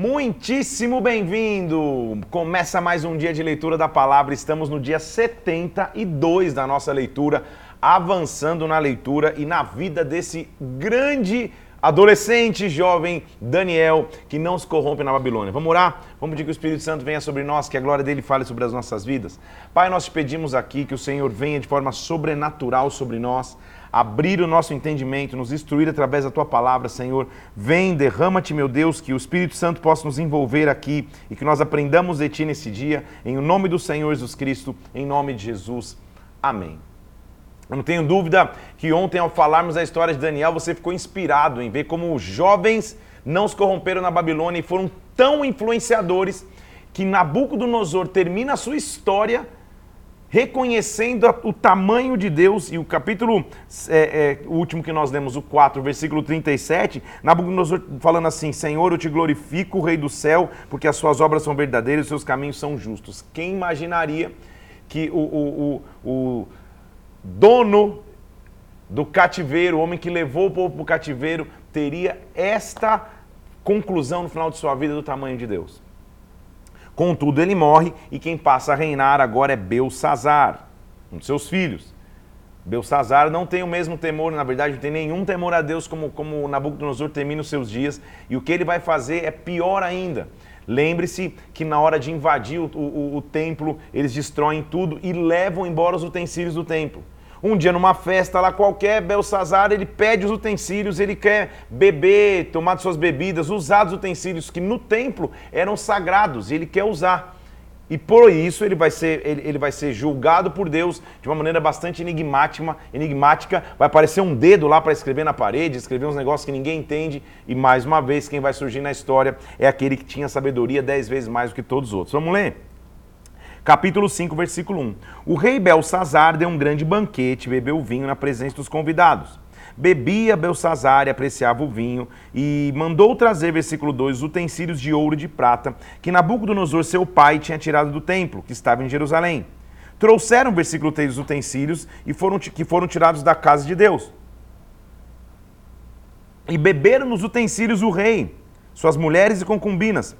Muitíssimo bem-vindo! Começa mais um dia de leitura da palavra. Estamos no dia 72 da nossa leitura, avançando na leitura e na vida desse grande adolescente jovem Daniel que não se corrompe na Babilônia. Vamos orar? Vamos pedir que o Espírito Santo venha sobre nós, que a glória dele fale sobre as nossas vidas. Pai, nós te pedimos aqui que o Senhor venha de forma sobrenatural sobre nós abrir o nosso entendimento, nos instruir através da tua palavra, Senhor. Vem, derrama-te, meu Deus, que o Espírito Santo possa nos envolver aqui e que nós aprendamos de ti nesse dia, em nome do Senhor Jesus Cristo, em nome de Jesus. Amém. Eu não tenho dúvida que ontem, ao falarmos a história de Daniel, você ficou inspirado em ver como os jovens não se corromperam na Babilônia e foram tão influenciadores que Nabucodonosor termina a sua história reconhecendo o tamanho de Deus, e o capítulo, é, é, o último que nós lemos, o 4, versículo 37, Nabucodonosor falando assim: Senhor, eu te glorifico, Rei do céu, porque as suas obras são verdadeiras os seus caminhos são justos. Quem imaginaria que o, o, o, o dono do cativeiro, o homem que levou o povo para o cativeiro, teria esta conclusão no final de sua vida do tamanho de Deus? Contudo, ele morre e quem passa a reinar agora é Belsazar, um de seus filhos. Belsazar não tem o mesmo temor, na verdade, não tem nenhum temor a Deus como, como Nabucodonosor termina os seus dias. E o que ele vai fazer é pior ainda. Lembre-se que na hora de invadir o, o, o templo, eles destroem tudo e levam embora os utensílios do templo. Um dia numa festa lá qualquer, Belsazar, ele pede os utensílios, ele quer beber, tomar suas bebidas, usar os utensílios que no templo eram sagrados, e ele quer usar. E por isso ele vai ser, ele, ele, vai ser julgado por Deus de uma maneira bastante enigmática, enigmática. Vai aparecer um dedo lá para escrever na parede, escrever uns negócios que ninguém entende. E mais uma vez, quem vai surgir na história é aquele que tinha sabedoria dez vezes mais do que todos os outros. Vamos ler? Capítulo 5, versículo 1. O rei Belsazar deu um grande banquete bebeu vinho na presença dos convidados. Bebia Belsazar e apreciava o vinho, e mandou trazer, versículo 2, os utensílios de ouro e de prata que Nabucodonosor, seu pai, tinha tirado do templo, que estava em Jerusalém. Trouxeram, versículo 3, os utensílios e foram, que foram tirados da casa de Deus. E beberam nos utensílios o rei, suas mulheres e concubinas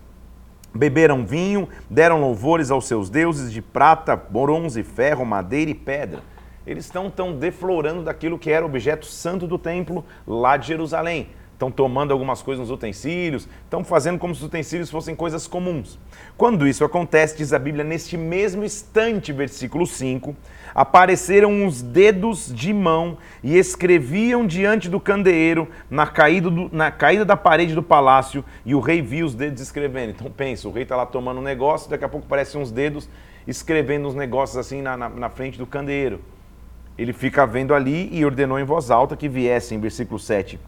Beberam vinho, deram louvores aos seus deuses de prata, bronze, ferro, madeira e pedra. Eles estão tão deflorando daquilo que era objeto santo do templo lá de Jerusalém. Estão tomando algumas coisas nos utensílios, estão fazendo como se os utensílios fossem coisas comuns. Quando isso acontece, diz a Bíblia, neste mesmo instante, versículo 5, apareceram uns dedos de mão e escreviam diante do candeeiro na caída, do, na caída da parede do palácio e o rei viu os dedos escrevendo. Então pensa, o rei está lá tomando um negócio, daqui a pouco aparecem uns dedos escrevendo uns negócios assim na, na, na frente do candeeiro. Ele fica vendo ali e ordenou em voz alta que viessem, versículo 7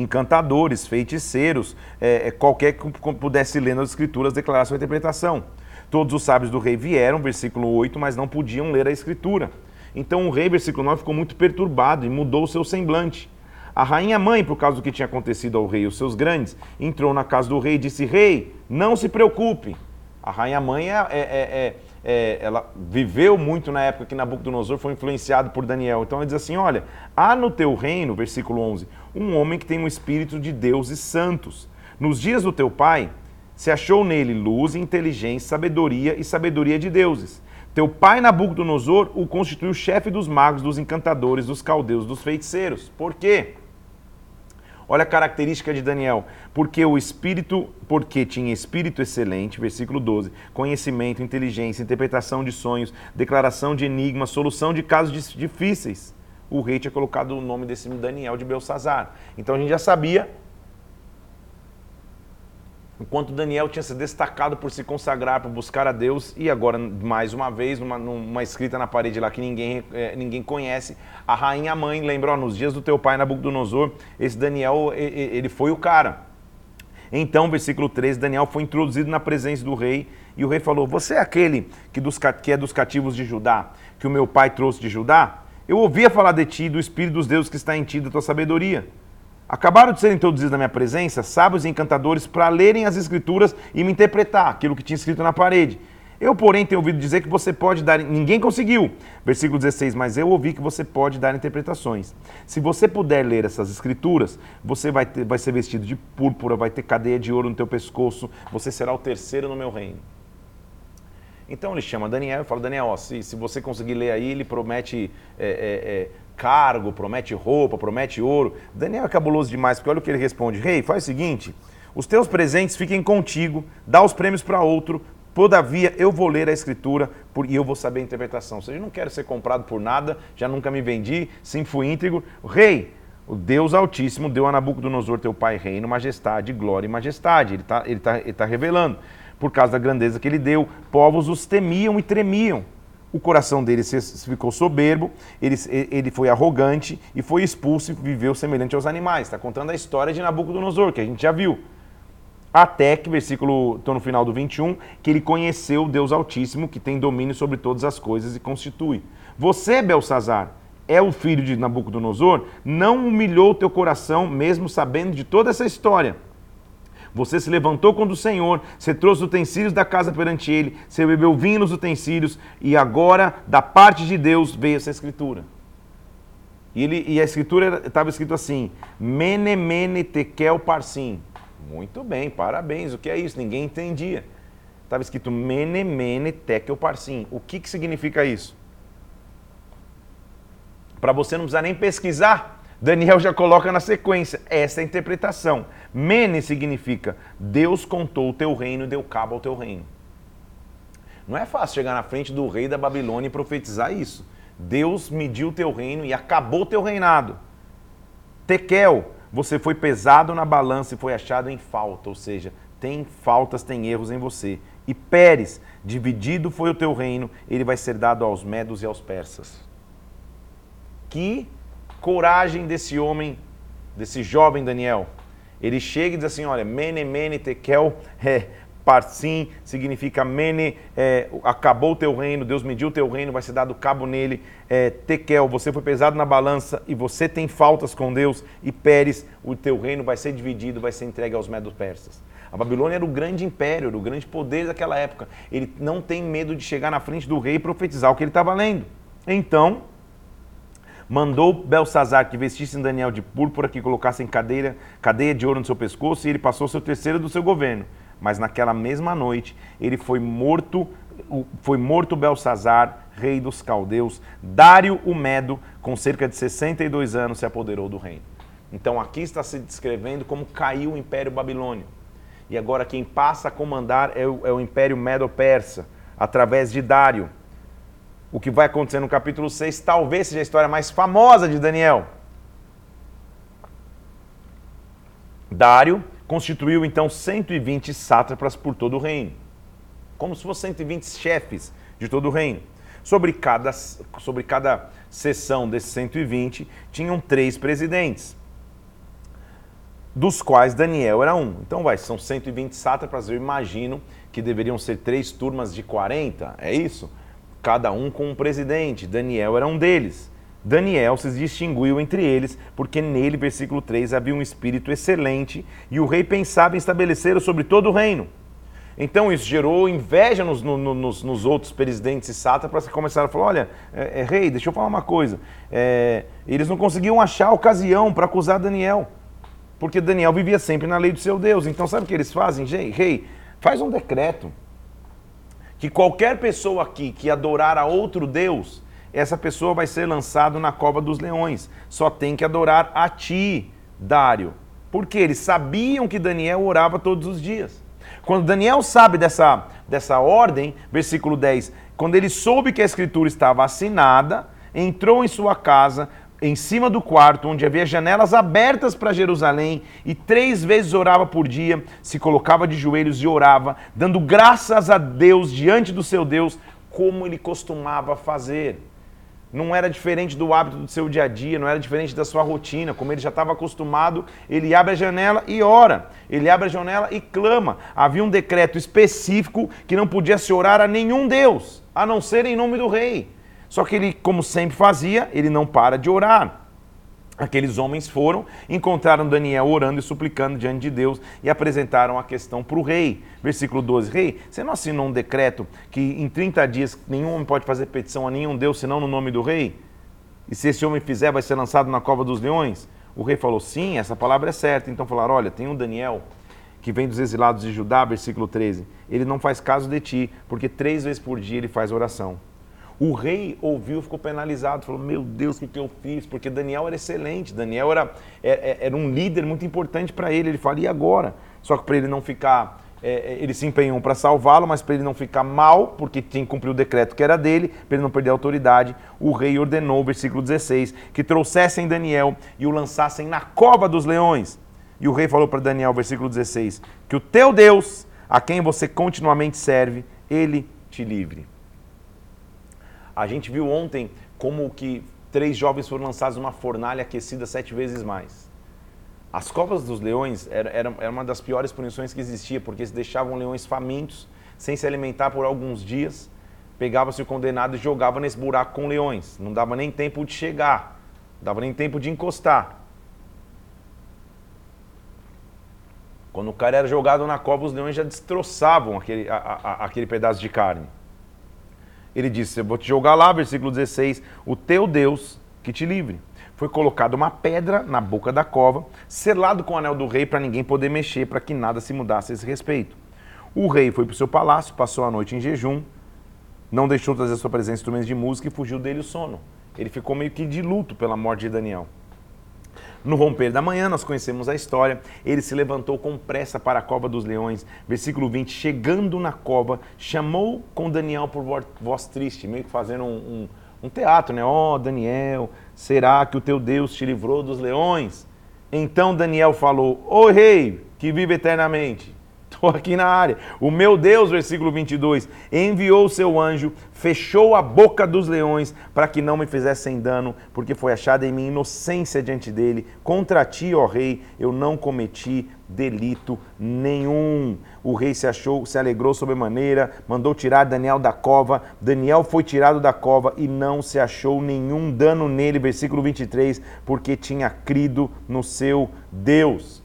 encantadores, feiticeiros, é, é qualquer que pudesse ler nas escrituras declarar sua interpretação. Todos os sábios do rei vieram, versículo 8, mas não podiam ler a escritura. Então o rei, versículo 9, ficou muito perturbado e mudou o seu semblante. A rainha mãe, por causa do que tinha acontecido ao rei e os seus grandes, entrou na casa do rei e disse: Rei, não se preocupe. A rainha mãe é, é, é, é, ela viveu muito na época que Nabucodonosor foi influenciado por Daniel. Então ela diz assim: Olha, há no teu reino, versículo 11, um homem que tem um espírito de deuses santos. Nos dias do teu pai, se achou nele luz, inteligência, sabedoria e sabedoria de deuses. Teu pai Nabucodonosor o constituiu chefe dos magos, dos encantadores, dos caldeus, dos feiticeiros. Por quê? Olha a característica de Daniel. Porque o espírito, porque tinha espírito excelente, versículo 12, conhecimento, inteligência, interpretação de sonhos, declaração de enigmas, solução de casos difíceis. O rei tinha colocado o nome desse Daniel de Belsazar. Então a gente já sabia Enquanto Daniel tinha se destacado por se consagrar, por buscar a Deus, e agora, mais uma vez, numa, numa escrita na parede lá que ninguém, é, ninguém conhece, a rainha mãe lembrou, nos dias do teu pai Nabucodonosor, esse Daniel, ele foi o cara. Então, versículo 13, Daniel foi introduzido na presença do rei, e o rei falou, você é aquele que, dos, que é dos cativos de Judá, que o meu pai trouxe de Judá? Eu ouvia falar de ti, do Espírito dos deuses que está em ti, da tua sabedoria. Acabaram de ser introduzidos na minha presença sábios e encantadores para lerem as escrituras e me interpretar aquilo que tinha escrito na parede. Eu, porém, tenho ouvido dizer que você pode dar. Ninguém conseguiu. Versículo 16. Mas eu ouvi que você pode dar interpretações. Se você puder ler essas escrituras, você vai, ter, vai ser vestido de púrpura, vai ter cadeia de ouro no teu pescoço, você será o terceiro no meu reino. Então ele chama Daniel e fala: Daniel, ó, se, se você conseguir ler aí, ele promete é, é, é, cargo, promete roupa, promete ouro. Daniel é cabuloso demais, porque olha o que ele responde: Rei, hey, faz o seguinte. Os teus presentes fiquem contigo, dá os prêmios para outro, Todavia, eu vou ler a escritura e eu vou saber a interpretação. Ou seja, eu não quero ser comprado por nada, já nunca me vendi, sim fui íntegro. Rei, o Deus Altíssimo deu a Nabucodonosor, teu pai, reino, majestade, glória e majestade. Ele está ele tá, ele tá revelando. Por causa da grandeza que ele deu, povos os temiam e tremiam. O coração dele ficou soberbo, ele, ele foi arrogante e foi expulso e viveu semelhante aos animais. Está contando a história de Nabucodonosor, que a gente já viu. Até que, versículo, estou no final do 21, que ele conheceu o Deus Altíssimo, que tem domínio sobre todas as coisas e constitui. Você, Belsazar, é o filho de Nabucodonosor, não humilhou teu coração, mesmo sabendo de toda essa história. Você se levantou contra o Senhor, você trouxe utensílios da casa perante ele, você bebeu vinho nos utensílios, e agora, da parte de Deus, veio essa escritura. E, ele, e a escritura estava escrito assim: Mene, mene, tekel, parsim. Muito bem, parabéns. O que é isso? Ninguém entendia. Estava escrito mene, mene, tekel, parsim. O que, que significa isso? Para você não precisar nem pesquisar, Daniel já coloca na sequência. Essa é interpretação. Mene significa Deus contou o teu reino e deu cabo ao teu reino. Não é fácil chegar na frente do rei da Babilônia e profetizar isso. Deus mediu o teu reino e acabou o teu reinado. Tekel você foi pesado na balança e foi achado em falta, ou seja, tem faltas, tem erros em você. E Pérez, dividido foi o teu reino, ele vai ser dado aos medos e aos persas. Que coragem desse homem, desse jovem Daniel. Ele chega e diz assim: olha, mene, mene, tekel, é, Parsim significa Mene, é, acabou o teu reino, Deus mediu o teu reino, vai ser dado cabo nele. É, Tekel, você foi pesado na balança e você tem faltas com Deus. E Pérez, o teu reino vai ser dividido, vai ser entregue aos medo-persas. A Babilônia era o grande império, era o grande poder daquela época. Ele não tem medo de chegar na frente do rei e profetizar o que ele estava lendo. Então, mandou Belsazar que vestisse em Daniel de púrpura, que colocasse em cadeira, cadeia de ouro no seu pescoço, e ele passou o terceiro do seu governo mas naquela mesma noite ele foi morto, foi morto Belsazar, rei dos caldeus. Dário o Medo, com cerca de 62 anos, se apoderou do reino. Então aqui está se descrevendo como caiu o Império Babilônio. E agora quem passa a comandar é o, é o Império Medo-Persa, através de Dário. O que vai acontecer no capítulo 6 talvez seja a história mais famosa de Daniel. Dário constituiu então 120 sátrapas por todo o reino, como se fossem 120 chefes de todo o reino. Sobre cada, sobre cada seção desses 120, tinham três presidentes, dos quais Daniel era um. Então, vai, são 120 sátrapas, eu imagino que deveriam ser três turmas de 40, é isso? Cada um com um presidente. Daniel era um deles. Daniel se distinguiu entre eles, porque nele, versículo 3, havia um espírito excelente e o rei pensava em estabelecer sobre todo o reino. Então isso gerou inveja nos, nos, nos outros presidentes e sátrapas que começaram a falar: olha, é, é, rei, deixa eu falar uma coisa. É, eles não conseguiam achar ocasião para acusar Daniel, porque Daniel vivia sempre na lei do seu Deus. Então sabe o que eles fazem? Rei, faz um decreto que qualquer pessoa aqui que adorar a outro Deus essa pessoa vai ser lançado na cova dos leões. Só tem que adorar a ti, Dário. Porque eles sabiam que Daniel orava todos os dias. Quando Daniel sabe dessa, dessa ordem, versículo 10, quando ele soube que a escritura estava assinada, entrou em sua casa, em cima do quarto, onde havia janelas abertas para Jerusalém, e três vezes orava por dia, se colocava de joelhos e orava, dando graças a Deus diante do seu Deus, como ele costumava fazer não era diferente do hábito do seu dia a dia, não era diferente da sua rotina, como ele já estava acostumado, ele abre a janela e ora, ele abre a janela e clama. Havia um decreto específico que não podia se orar a nenhum Deus, a não ser em nome do rei. Só que ele, como sempre fazia, ele não para de orar. Aqueles homens foram, encontraram Daniel orando e suplicando diante de Deus e apresentaram a questão para o rei. Versículo 12: Rei, você não assinou um decreto que em 30 dias nenhum homem pode fazer petição a nenhum Deus senão no nome do rei? E se esse homem fizer, vai ser lançado na cova dos leões? O rei falou: Sim, essa palavra é certa. Então falaram: Olha, tem um Daniel que vem dos exilados de Judá, versículo 13. Ele não faz caso de ti, porque três vezes por dia ele faz oração. O rei ouviu, ficou penalizado, falou: Meu Deus, o que, eu fiz? Porque Daniel era excelente, Daniel era, era, é, é, era um líder muito importante para ele. Ele fala: E agora? Só que para ele não ficar. É, ele se empenhou para salvá-lo, mas para ele não ficar mal, porque tinha que cumprir o decreto que era dele, para ele não perder a autoridade, o rei ordenou, versículo 16, que trouxessem Daniel e o lançassem na cova dos leões. E o rei falou para Daniel, versículo 16, que o teu Deus, a quem você continuamente serve, ele te livre. A gente viu ontem como que três jovens foram lançados numa fornalha aquecida sete vezes mais. As covas dos leões era, era, era uma das piores punições que existia, porque eles deixavam leões famintos, sem se alimentar por alguns dias, pegava-se o condenado e jogava nesse buraco com leões. Não dava nem tempo de chegar, não dava nem tempo de encostar. Quando o cara era jogado na cova, os leões já destroçavam aquele, a, a, aquele pedaço de carne. Ele disse: Eu vou te jogar lá, versículo 16: O teu Deus que te livre. Foi colocada uma pedra na boca da cova, selado com o anel do rei para ninguém poder mexer, para que nada se mudasse a esse respeito. O rei foi para o seu palácio, passou a noite em jejum, não deixou trazer sua presença instrumentos de música e fugiu dele o sono. Ele ficou meio que de luto pela morte de Daniel. No romper da manhã, nós conhecemos a história. Ele se levantou com pressa para a cova dos leões. Versículo 20: Chegando na cova, chamou com Daniel por voz triste, meio que fazendo um, um, um teatro, né? Ó oh, Daniel, será que o teu Deus te livrou dos leões? Então Daniel falou: Ô oh, rei, que vive eternamente. Estou aqui na área. O meu Deus, versículo 22, enviou o seu anjo, fechou a boca dos leões para que não me fizessem dano, porque foi achada em mim inocência diante dele. Contra ti, ó rei, eu não cometi delito nenhum. O rei se achou, se alegrou sobremaneira, mandou tirar Daniel da cova. Daniel foi tirado da cova e não se achou nenhum dano nele, versículo 23, porque tinha crido no seu Deus.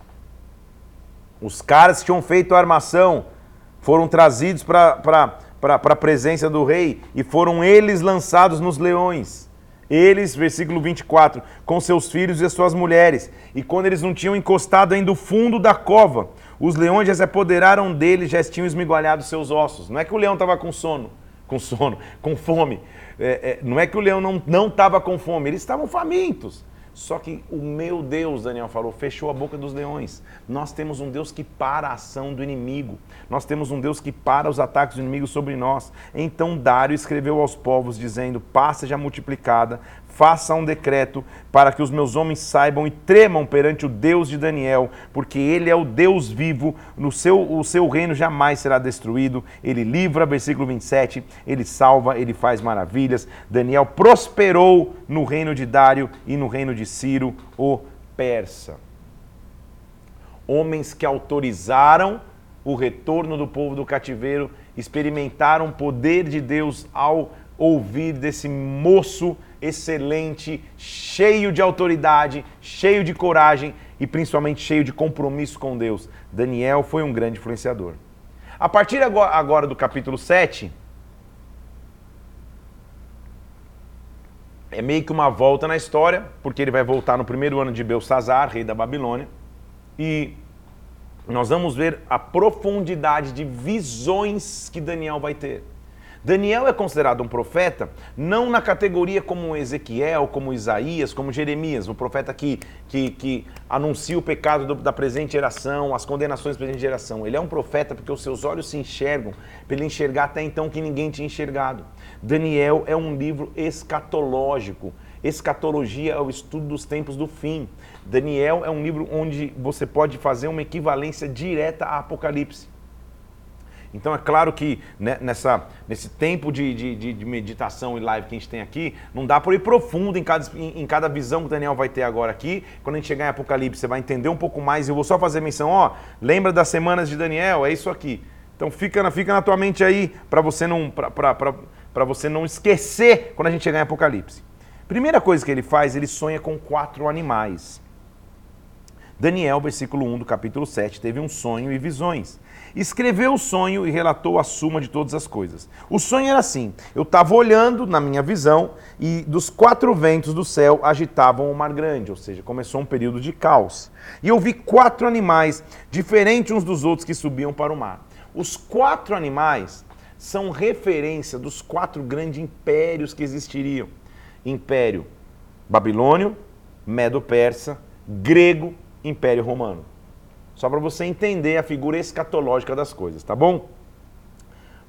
Os caras que tinham feito a armação foram trazidos para a presença do rei e foram eles lançados nos leões. Eles, versículo 24, com seus filhos e as suas mulheres. E quando eles não tinham encostado ainda o fundo da cova, os leões já se apoderaram dele, já tinham esmigalhado seus ossos. Não é que o leão estava com sono, com sono, com fome. É, é, não é que o leão não estava com fome, eles estavam famintos. Só que o meu Deus, Daniel falou, fechou a boca dos leões. Nós temos um Deus que para a ação do inimigo. Nós temos um Deus que para os ataques do inimigo sobre nós. Então Dário escreveu aos povos, dizendo: Paz seja multiplicada, faça um decreto para que os meus homens saibam e tremam perante o Deus de Daniel, porque ele é o Deus vivo, no seu, o seu reino jamais será destruído. Ele livra, versículo 27, ele salva, ele faz maravilhas. Daniel prosperou no reino de Dário e no reino de Ciro, o persa. Homens que autorizaram o retorno do povo do cativeiro, experimentaram o poder de Deus ao ouvir desse moço excelente, cheio de autoridade, cheio de coragem e principalmente cheio de compromisso com Deus. Daniel foi um grande influenciador. A partir agora do capítulo 7, é meio que uma volta na história, porque ele vai voltar no primeiro ano de Belsazar, rei da Babilônia, e nós vamos ver a profundidade de visões que Daniel vai ter. Daniel é considerado um profeta não na categoria como Ezequiel, como Isaías, como Jeremias, um profeta que, que, que anuncia o pecado do, da presente geração, as condenações da presente geração. Ele é um profeta porque os seus olhos se enxergam, para ele enxergar até então que ninguém tinha enxergado. Daniel é um livro escatológico. Escatologia é o estudo dos tempos do fim. Daniel é um livro onde você pode fazer uma equivalência direta a Apocalipse. Então é claro que né, nessa, nesse tempo de, de, de, meditação e live que a gente tem aqui, não dá para ir profundo em cada, em, em, cada visão que o Daniel vai ter agora aqui. Quando a gente chegar em Apocalipse, você vai entender um pouco mais. Eu vou só fazer menção, ó, lembra das semanas de Daniel? É isso aqui. Então fica na, fica na tua mente aí para você não para você não esquecer quando a gente chegar em Apocalipse. Primeira coisa que ele faz, ele sonha com quatro animais. Daniel, versículo 1 do capítulo 7, teve um sonho e visões. Escreveu o sonho e relatou a suma de todas as coisas. O sonho era assim: eu estava olhando na minha visão e dos quatro ventos do céu agitavam o mar grande, ou seja, começou um período de caos. E eu vi quatro animais, diferentes uns dos outros, que subiam para o mar. Os quatro animais são referência dos quatro grandes impérios que existiriam: Império Babilônio, Medo-Persa, Grego, Império Romano. Só para você entender a figura escatológica das coisas, tá bom?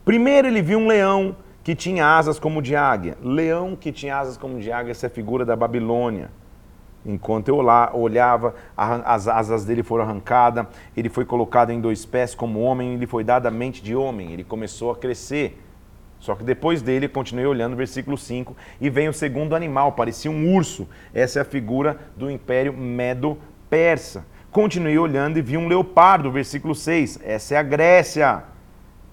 Primeiro ele viu um leão que tinha asas como de águia. Leão que tinha asas como de águia, essa é a figura da Babilônia. Enquanto eu olhava, as asas dele foram arrancadas, ele foi colocado em dois pés como homem, ele foi dado a mente de homem, ele começou a crescer. Só que depois dele, continuei olhando, versículo 5, e vem o segundo animal, parecia um urso. Essa é a figura do Império Medo-Persa. Continuei olhando e vi um leopardo, versículo 6. Essa é a Grécia.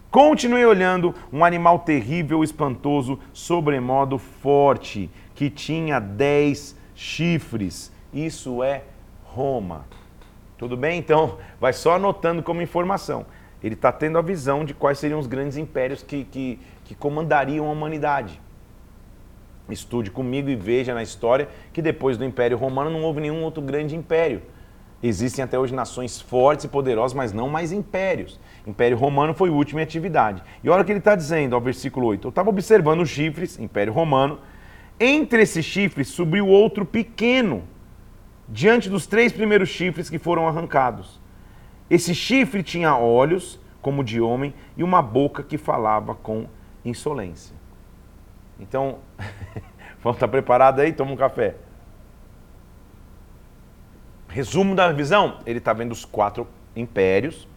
Continuei olhando um animal terrível, espantoso, sobremodo forte, que tinha dez chifres. Isso é Roma. Tudo bem? Então, vai só anotando como informação. Ele está tendo a visão de quais seriam os grandes impérios que, que, que comandariam a humanidade. Estude comigo e veja na história que depois do Império Romano não houve nenhum outro grande império. Existem até hoje nações fortes e poderosas, mas não mais impérios. Império Romano foi o último em atividade. E olha o que ele está dizendo, ao versículo 8. Eu estava observando os chifres, Império Romano. Entre esses chifres subiu outro pequeno, diante dos três primeiros chifres que foram arrancados. Esse chifre tinha olhos, como de homem, e uma boca que falava com insolência. Então, vamos estar preparados aí? Toma um café. Resumo da visão: ele está vendo os quatro impérios: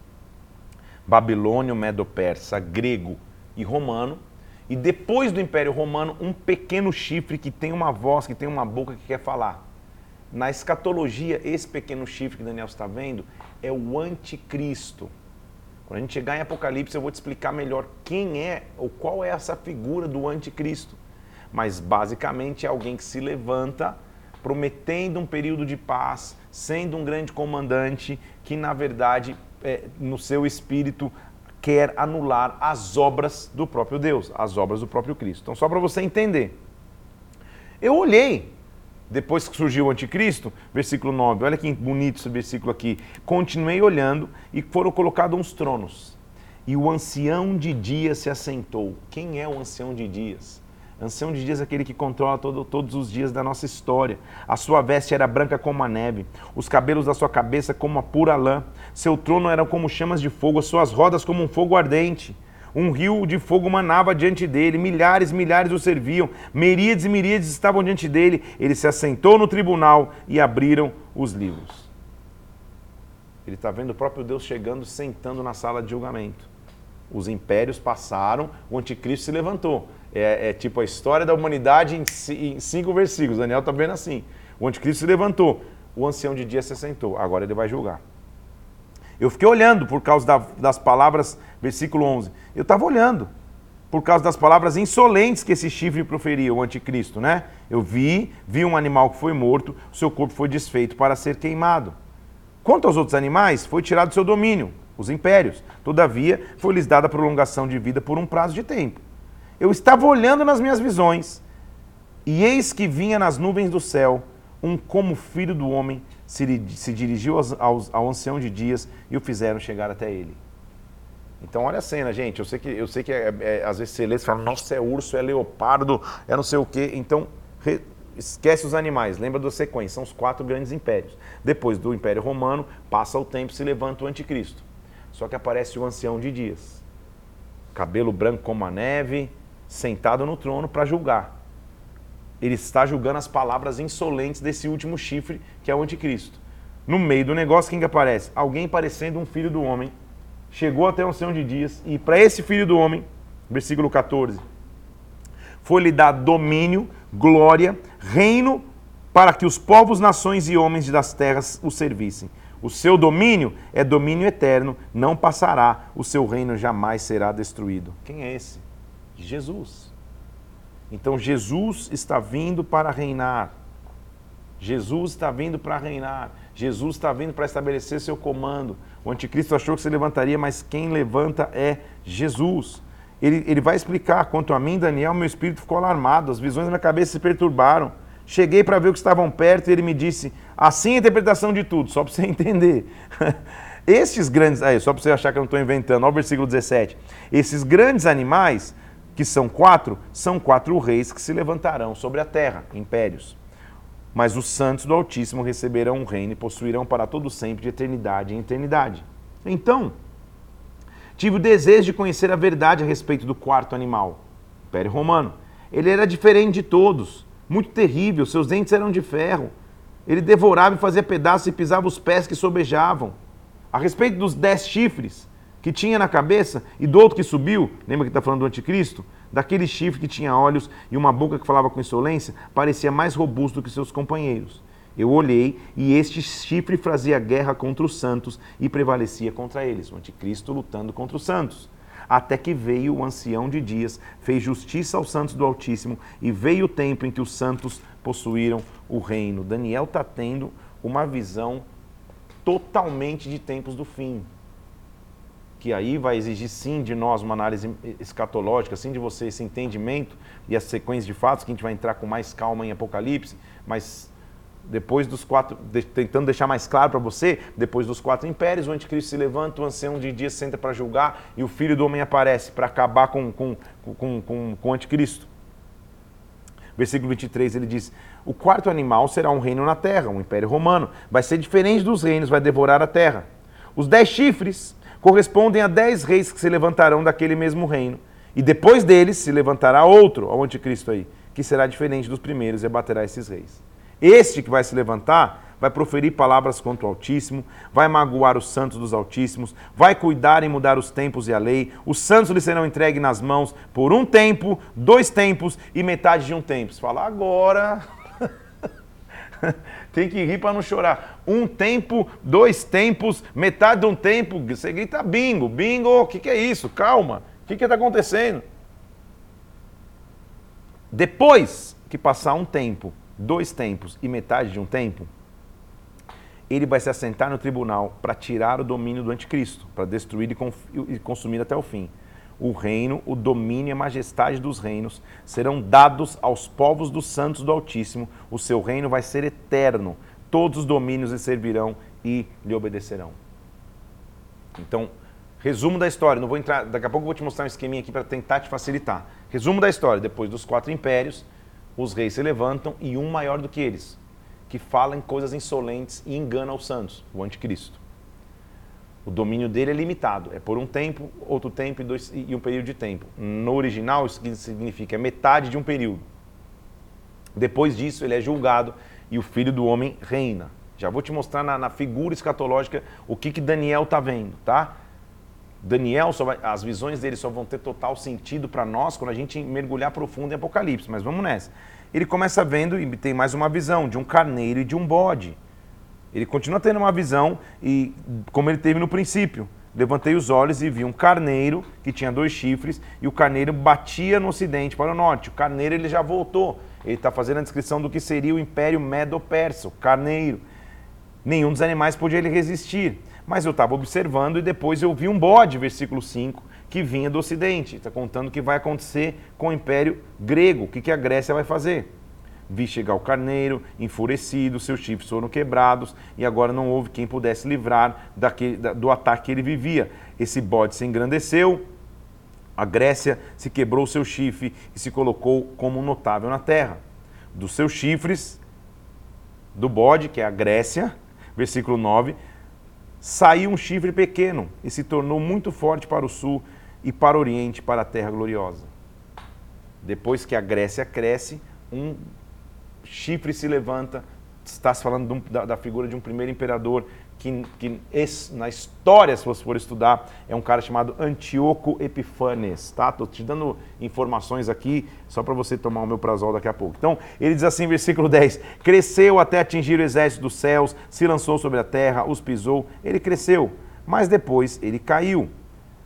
Babilônio, Medo-Persa, grego e romano. E depois do Império Romano, um pequeno chifre que tem uma voz, que tem uma boca que quer falar. Na escatologia, esse pequeno chifre que Daniel está vendo é o anticristo. Quando a gente chegar em Apocalipse, eu vou te explicar melhor quem é ou qual é essa figura do anticristo. Mas basicamente é alguém que se levanta prometendo um período de paz, sendo um grande comandante que, na verdade, é, no seu espírito, quer anular as obras do próprio Deus, as obras do próprio Cristo. Então, só para você entender. Eu olhei, depois que surgiu o anticristo, versículo 9, olha que bonito esse versículo aqui. Continuei olhando e foram colocados uns tronos. E o ancião de dias se assentou. Quem é o ancião de dias? Ancião de dias é aquele que controla todo, todos os dias da nossa história. A sua veste era branca como a neve, os cabelos da sua cabeça como a pura lã. Seu trono era como chamas de fogo, as suas rodas como um fogo ardente. Um rio de fogo manava diante dele, milhares e milhares o serviam, miríades e miríades estavam diante dele. Ele se assentou no tribunal e abriram os livros. Ele está vendo o próprio Deus chegando, sentando na sala de julgamento. Os impérios passaram, o anticristo se levantou. É, é, tipo a história da humanidade em, em cinco versículos. Daniel está vendo assim. O anticristo se levantou, o ancião de dia se sentou. Agora ele vai julgar. Eu fiquei olhando por causa da, das palavras, versículo 11. Eu estava olhando por causa das palavras insolentes que esse chifre proferia, o anticristo, né? Eu vi, vi um animal que foi morto, seu corpo foi desfeito para ser queimado. Quanto aos outros animais, foi tirado do seu domínio, os impérios. Todavia, foi-lhes dada prolongação de vida por um prazo de tempo. Eu estava olhando nas minhas visões, e eis que vinha nas nuvens do céu um como filho do homem se, se dirigiu aos, aos, ao ancião de dias e o fizeram chegar até ele. Então olha a cena, gente. Eu sei que, eu sei que é, é, às vezes você lê e fala, nossa, é urso, é leopardo, é não sei o quê. Então, re, esquece os animais, lembra da sequência, são os quatro grandes impérios. Depois do Império Romano, passa o tempo se levanta o anticristo. Só que aparece o ancião de dias. Cabelo branco como a neve, sentado no trono para julgar. Ele está julgando as palavras insolentes desse último chifre, que é o anticristo. No meio do negócio, quem que aparece? Alguém parecendo um filho do homem. Chegou até um céu de dias, e para esse filho do homem, versículo 14, foi-lhe dado domínio, glória, reino, para que os povos, nações e homens das terras o servissem. O seu domínio é domínio eterno, não passará, o seu reino jamais será destruído. Quem é esse? Jesus. Então Jesus está vindo para reinar. Jesus está vindo para reinar. Jesus está vindo para estabelecer seu comando. O anticristo achou que se levantaria, mas quem levanta é Jesus. Ele, ele vai explicar: quanto a mim, Daniel, meu espírito ficou alarmado, as visões da minha cabeça se perturbaram. Cheguei para ver o que estavam perto e ele me disse: assim é a interpretação de tudo, só para você entender. Estes grandes. Aí, só para você achar que eu não estou inventando, olha o versículo 17. Esses grandes animais, que são quatro, são quatro reis que se levantarão sobre a terra, impérios. Mas os santos do Altíssimo receberão um reino e possuirão para todo sempre, de eternidade em eternidade. Então, tive o desejo de conhecer a verdade a respeito do quarto animal, Império Romano. Ele era diferente de todos, muito terrível, seus dentes eram de ferro. Ele devorava e fazia pedaços e pisava os pés que sobejavam a respeito dos dez chifres que tinha na cabeça e do outro que subiu, lembra que está falando do anticristo? Daquele chifre que tinha olhos e uma boca que falava com insolência, parecia mais robusto que seus companheiros. Eu olhei e este chifre fazia guerra contra os santos e prevalecia contra eles. O anticristo lutando contra os santos. Até que veio o ancião de dias, fez justiça aos santos do Altíssimo e veio o tempo em que os santos possuíram o reino. Daniel está tendo uma visão totalmente de tempos do fim. Que aí vai exigir sim de nós uma análise escatológica, sim de você esse entendimento e a sequência de fatos, que a gente vai entrar com mais calma em Apocalipse, mas depois dos quatro, de, tentando deixar mais claro para você, depois dos quatro impérios, o anticristo se levanta, o ancião de dias senta para julgar e o filho do homem aparece para acabar com, com, com, com, com o anticristo. Versículo 23 ele diz: O quarto animal será um reino na terra, um império romano. Vai ser diferente dos reinos, vai devorar a terra. Os dez chifres correspondem a dez reis que se levantarão daquele mesmo reino. E depois deles se levantará outro, ao anticristo aí, que será diferente dos primeiros e abaterá esses reis. Este que vai se levantar vai proferir palavras contra o Altíssimo, vai magoar os santos dos Altíssimos, vai cuidar em mudar os tempos e a lei. Os santos lhe serão entregues nas mãos por um tempo, dois tempos e metade de um tempo. Você fala, agora. Tem que rir para não chorar. Um tempo, dois tempos, metade de um tempo. Você grita bingo, bingo, o que, que é isso? Calma, o que está acontecendo? Depois que passar um tempo, dois tempos e metade de um tempo, ele vai se assentar no tribunal para tirar o domínio do anticristo, para destruir e consumir até o fim. O reino, o domínio e a majestade dos reinos serão dados aos povos dos santos do Altíssimo. O seu reino vai ser eterno. Todos os domínios lhe servirão e lhe obedecerão. Então, resumo da história. Não vou entrar. Daqui a pouco eu vou te mostrar um esqueminha aqui para tentar te facilitar. Resumo da história. Depois dos quatro impérios, os reis se levantam e um maior do que eles, que fala em coisas insolentes e engana os santos, o anticristo. O domínio dele é limitado, é por um tempo, outro tempo e, dois, e um período de tempo. No original, isso significa é metade de um período. Depois disso, ele é julgado e o filho do homem reina. Já vou te mostrar na, na figura escatológica o que, que Daniel está vendo, tá? Daniel, vai, as visões dele só vão ter total sentido para nós quando a gente mergulhar profundo em Apocalipse, mas vamos nessa ele começa vendo e tem mais uma visão de um carneiro e de um bode. Ele continua tendo uma visão e como ele teve no princípio. Levantei os olhos e vi um carneiro que tinha dois chifres e o carneiro batia no ocidente para o norte. O carneiro ele já voltou. Ele está fazendo a descrição do que seria o Império Medo-Persa, carneiro. Nenhum dos animais podia ele resistir. Mas eu estava observando e depois eu vi um bode, versículo 5, que vinha do Ocidente. Está contando o que vai acontecer com o Império Grego, o que, que a Grécia vai fazer. Vi chegar o carneiro, enfurecido, seus chifres foram quebrados e agora não houve quem pudesse livrar daquele, do ataque que ele vivia. Esse bode se engrandeceu, a Grécia se quebrou seu chifre e se colocou como notável na terra. Dos seus chifres, do bode, que é a Grécia, versículo 9, saiu um chifre pequeno e se tornou muito forte para o sul e para o Oriente, para a Terra Gloriosa. Depois que a Grécia cresce, um chifre se levanta. Está se falando da, da, figura de um primeiro imperador que, que esse, na história, se você for estudar, é um cara chamado Antíoco Epifanes. Tá? Estou te dando informações aqui só para você tomar o meu prazol daqui a pouco. Então, ele diz assim, versículo 10: Cresceu até atingir o exército dos céus, se lançou sobre a terra, os pisou. Ele cresceu, mas depois ele caiu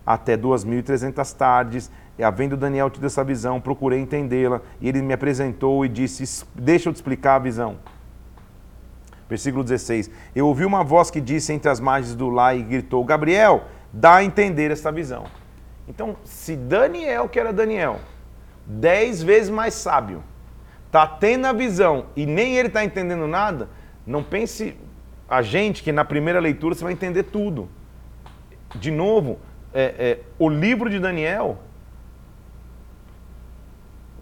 até 2.300 tardes havendo Daniel tido essa visão, procurei entendê-la, e ele me apresentou e disse: Deixa eu te explicar a visão. Versículo 16: Eu ouvi uma voz que disse entre as margens do lá e gritou: Gabriel, dá a entender esta visão. Então, se Daniel, que era Daniel, dez vezes mais sábio, está tendo a visão e nem ele está entendendo nada, não pense a gente que na primeira leitura você vai entender tudo. De novo, é, é, o livro de Daniel,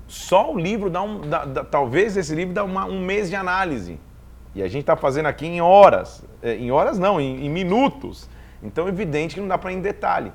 só o livro dá um. Dá, dá, talvez esse livro dá uma, um mês de análise. E a gente está fazendo aqui em horas. É, em horas não, em, em minutos. Então é evidente que não dá para ir em detalhe.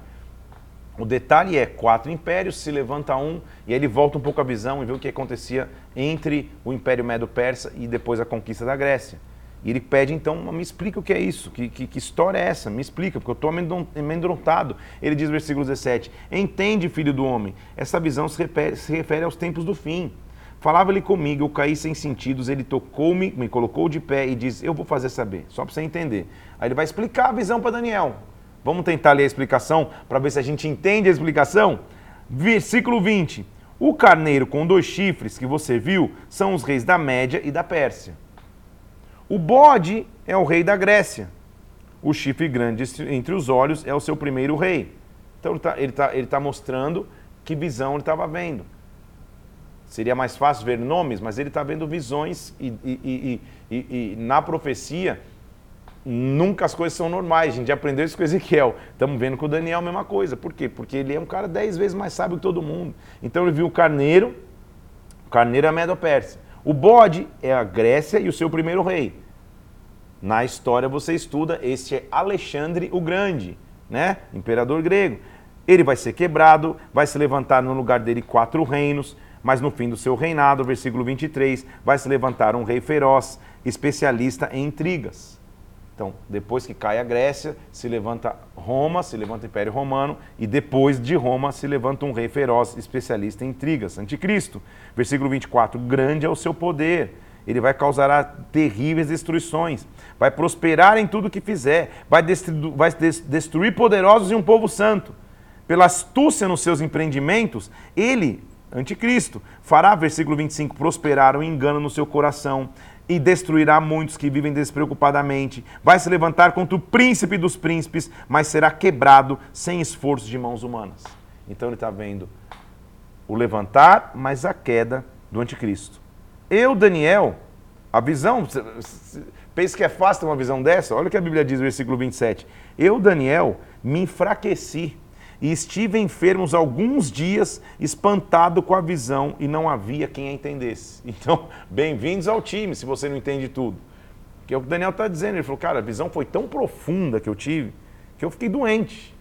O detalhe é quatro impérios, se levanta um, e aí ele volta um pouco a visão e vê o que acontecia entre o Império Medo-Persa e depois a conquista da Grécia. E ele pede, então, me explica o que é isso, que, que, que história é essa, me explica, porque eu estou amedrontado. Ele diz, versículo 17: Entende, filho do homem, essa visão se refere, se refere aos tempos do fim. Falava-lhe comigo, eu caí sem sentidos, ele tocou-me, me colocou de pé e diz: Eu vou fazer saber, só para você entender. Aí ele vai explicar a visão para Daniel. Vamos tentar ler a explicação para ver se a gente entende a explicação? Versículo 20: O carneiro com dois chifres que você viu são os reis da Média e da Pérsia. O bode é o rei da Grécia. O chifre grande entre os olhos é o seu primeiro rei. Então ele está ele tá, ele tá mostrando que visão ele estava vendo. Seria mais fácil ver nomes, mas ele está vendo visões e, e, e, e, na profecia nunca as coisas são normais. A gente aprendeu isso com Ezequiel. Estamos vendo com o Daniel a mesma coisa. Por quê? Porque ele é um cara dez vezes mais sábio que todo mundo. Então ele viu o carneiro, o carneiro é a Medo-Pérsia. O bode é a Grécia e o seu primeiro rei. Na história você estuda, este é Alexandre o Grande, né? Imperador grego. Ele vai ser quebrado, vai se levantar no lugar dele quatro reinos, mas no fim do seu reinado, versículo 23, vai se levantar um rei feroz, especialista em intrigas. Então, depois que cai a Grécia, se levanta Roma, se levanta o Império Romano, e depois de Roma se levanta um rei feroz, especialista em intrigas, anticristo. Versículo 24: Grande é o seu poder, ele vai causar terríveis destruições, vai prosperar em tudo que fizer, vai, destru vai destruir poderosos e um povo santo. Pela astúcia nos seus empreendimentos, ele, anticristo, fará, versículo 25, prosperar o engano no seu coração e destruirá muitos que vivem despreocupadamente. Vai se levantar contra o príncipe dos príncipes, mas será quebrado sem esforço de mãos humanas. Então ele está vendo o levantar, mas a queda do anticristo. Eu, Daniel, a visão, pensa que é fácil ter uma visão dessa? Olha o que a Bíblia diz no versículo 27. Eu, Daniel, me enfraqueci e estive enfermos alguns dias, espantado com a visão, e não havia quem a entendesse. Então, bem-vindos ao time, se você não entende tudo. Que é o que o Daniel está dizendo. Ele falou, cara, a visão foi tão profunda que eu tive, que eu fiquei doente.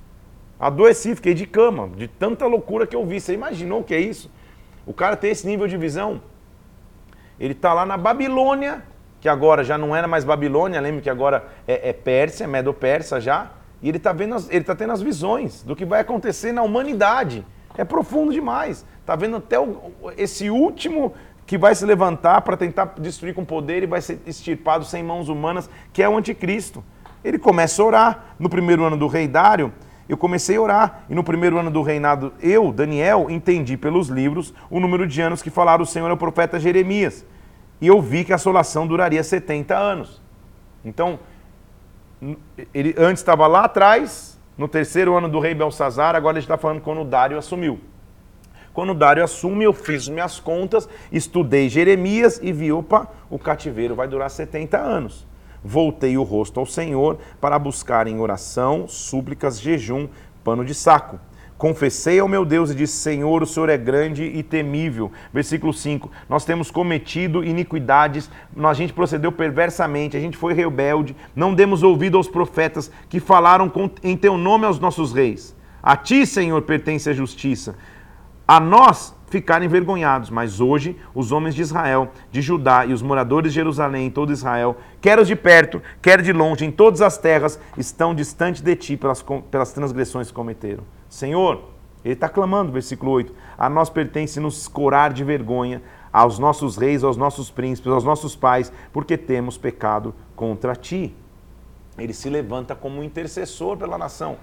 Adoeci, fiquei de cama, de tanta loucura que eu vi. Você imaginou o que é isso? O cara tem esse nível de visão. Ele está lá na Babilônia, que agora já não era mais Babilônia, lembra que agora é, é Pérsia, Medo-Persa já e ele está vendo, as, ele está tendo as visões do que vai acontecer na humanidade. É profundo demais. Está vendo até o, esse último que vai se levantar para tentar destruir com poder e vai ser extirpado sem mãos humanas, que é o anticristo. Ele começa a orar. No primeiro ano do rei Dário, eu comecei a orar. E no primeiro ano do reinado, eu, Daniel, entendi pelos livros o número de anos que falaram o Senhor ao profeta Jeremias. E eu vi que a assolação duraria 70 anos. Então, ele antes estava lá atrás, no terceiro ano do rei Belsazar, agora ele está falando quando o Dário assumiu. Quando o Dário assume, eu fiz minhas contas, estudei Jeremias e vi, opa, o cativeiro vai durar 70 anos. Voltei o rosto ao Senhor para buscar em oração, súplicas, jejum, pano de saco. Confessei ao meu Deus e disse: Senhor, o Senhor é grande e temível. Versículo 5. Nós temos cometido iniquidades, a gente procedeu perversamente, a gente foi rebelde, não demos ouvido aos profetas que falaram em teu nome aos nossos reis. A ti, Senhor, pertence a justiça. A nós ficaram envergonhados, mas hoje os homens de Israel, de Judá e os moradores de Jerusalém, todo Israel, quer os de perto, quer de longe, em todas as terras, estão distante de ti pelas, pelas transgressões que cometeram. Senhor, ele está clamando, versículo 8: A nós pertence nos corar de vergonha, aos nossos reis, aos nossos príncipes, aos nossos pais, porque temos pecado contra ti. Ele se levanta como intercessor pela nação.